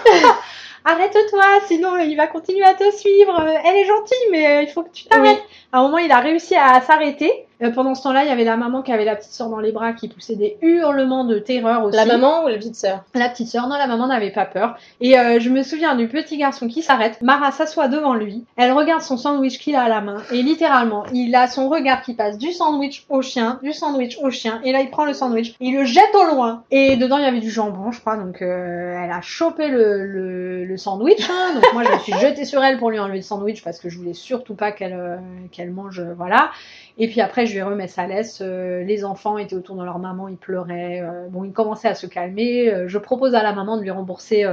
arrête-toi, sinon il va continuer à te suivre. Elle est gentille, mais il faut que tu t'arrêtes. À un moment, il a réussi à s'arrêter. Euh, pendant ce temps-là, il y avait la maman qui avait la petite sœur dans les bras qui poussait des hurlements de terreur aussi. La maman ou la petite sœur? La petite sœur, non, la maman n'avait pas peur. Et euh, je me souviens du petit garçon qui s'arrête. Mara s'assoit devant lui. Elle regarde son sandwich qu'il a à la main. Et littéralement, il a son regard qui passe du sandwich au chien, du sandwich au chien. Et là, il prend le sandwich, il le jette au loin. Et dedans, il y avait du jambon, je crois. Donc, euh, elle a chopé le, le, le sandwich. Hein. Donc, moi, je me suis jetée sur elle pour lui enlever le sandwich parce que je voulais surtout pas qu'elle qu'elle mange. voilà. Et puis après, je lui ai remis sa laisse. Euh, les enfants étaient autour de leur maman, ils pleuraient. Euh, bon, ils commençaient à se calmer. Euh, je propose à la maman de lui rembourser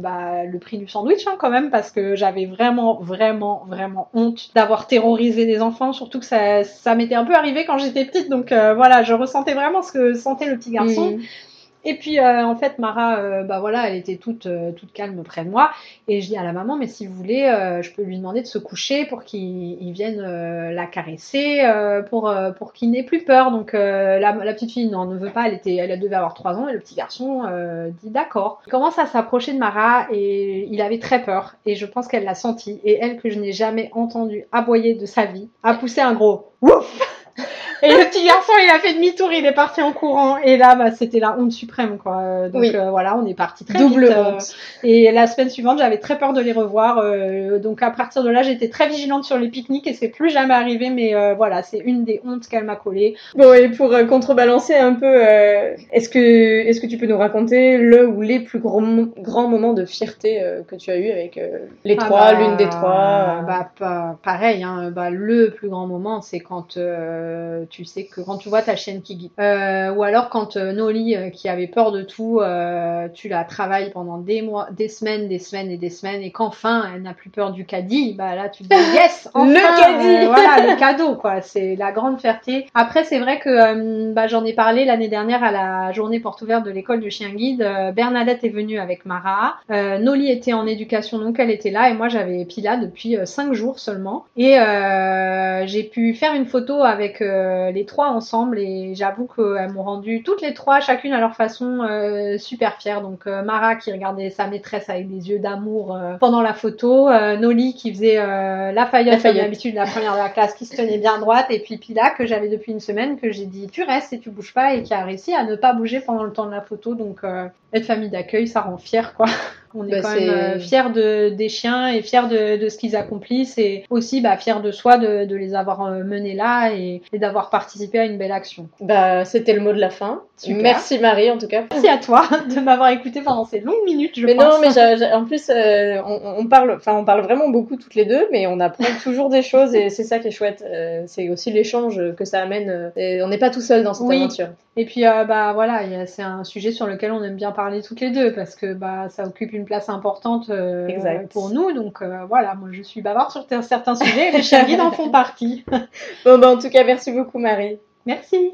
bah, le prix du sandwich hein, quand même parce que j'avais vraiment, vraiment, vraiment honte d'avoir terrorisé des enfants. Surtout que ça, ça m'était un peu arrivé quand j'étais petite. Donc voilà, je ressentais vraiment ce que sentait le petit garçon. Et puis euh, en fait Mara, euh, bah voilà, elle était toute euh, toute calme près de moi. Et je dis à la maman mais si vous voulez, je peux lui demander de se coucher pour qu'il vienne la caresser, pour pour qu'il n'ait plus peur. Donc la, petite fille non ne veut pas, elle était, elle devait avoir trois ans. Et le petit garçon dit d'accord. Il commence à s'approcher de Mara et il avait très peur. Et je pense qu'elle l'a senti. Et elle que je n'ai jamais entendu aboyer de sa vie a poussé un gros ouf et le petit garçon, il a fait demi-tour, il est parti en courant. Et là, bah, c'était la honte suprême, quoi. Donc euh, voilà, on est parti très Double vite. Euh, honte. et la semaine suivante, j'avais très peur de les revoir. Euh, donc à partir de là, j'étais très vigilante sur les pique-niques et c'est plus jamais arrivé. Mais voilà, c'est une des hontes qu'elle m'a collée. Bon, et pour contrebalancer un peu, est-ce que est-ce que tu peux nous raconter le ou les plus grands grands moments de fierté que tu as eu avec les ah trois, bah, l'une des trois Bah pareil, hein, bah, le plus grand moment, c'est quand tu sais que quand tu vois ta chienne qui guide. Euh, ou alors quand euh, Noli, euh, qui avait peur de tout, tu la travailles pendant des mois, des semaines, des semaines et des semaines, et qu'enfin elle n'a plus peur du caddie, bah là tu te dis yes, enfin, le caddie, voilà le cadeau quoi. C'est la grande fierté. Après c'est vrai que bah, j'en ai parlé l'année dernière à la journée porte ouverte de l'école du chien guide. Bernadette est venue avec Mara. Noli était en éducation donc elle était là et moi j'avais Pila depuis 5 jours seulement et j'ai pu faire une photo avec euh, les trois ensemble et j'avoue qu'elles m'ont rendu toutes les trois, chacune à leur façon, euh, super fière. Donc euh, Mara qui regardait sa maîtresse avec des yeux d'amour pendant la photo, Noli qui faisait la faillite comme d'habitude la première de la classe qui se tenait bien droite et puis Pila que j'avais depuis une semaine que j'ai dit tu restes et tu bouges pas et qui a réussi à ne pas bouger pendant le temps de la photo. Donc être famille d'accueil, ça rend fier quoi. On est bah, quand même euh, fiers de, des chiens et fiers de, de ce qu'ils accomplissent et aussi bah, fiers de soi de, de les avoir euh, menés là et, et d'avoir participé à une belle action. Bah, c'était le mot de la fin. Merci Marie en tout cas. Merci à toi de m'avoir écouté pendant ces longues minutes. Je mais non, mais en plus euh, on, on, parle, enfin on parle vraiment beaucoup toutes les deux, mais on apprend toujours des choses et c'est ça qui est chouette. c'est aussi l'échange que ça amène. Et on n'est pas tout seul dans cette aventure. Et puis bah voilà, c'est un sujet sur lequel on aime bien parler toutes les deux parce que bah ça occupe une place importante euh, pour nous. Donc euh, voilà, moi je suis bavarde sur certains sujets et les chiens en font partie. bon, bah, en tout cas, merci beaucoup Marie. Merci.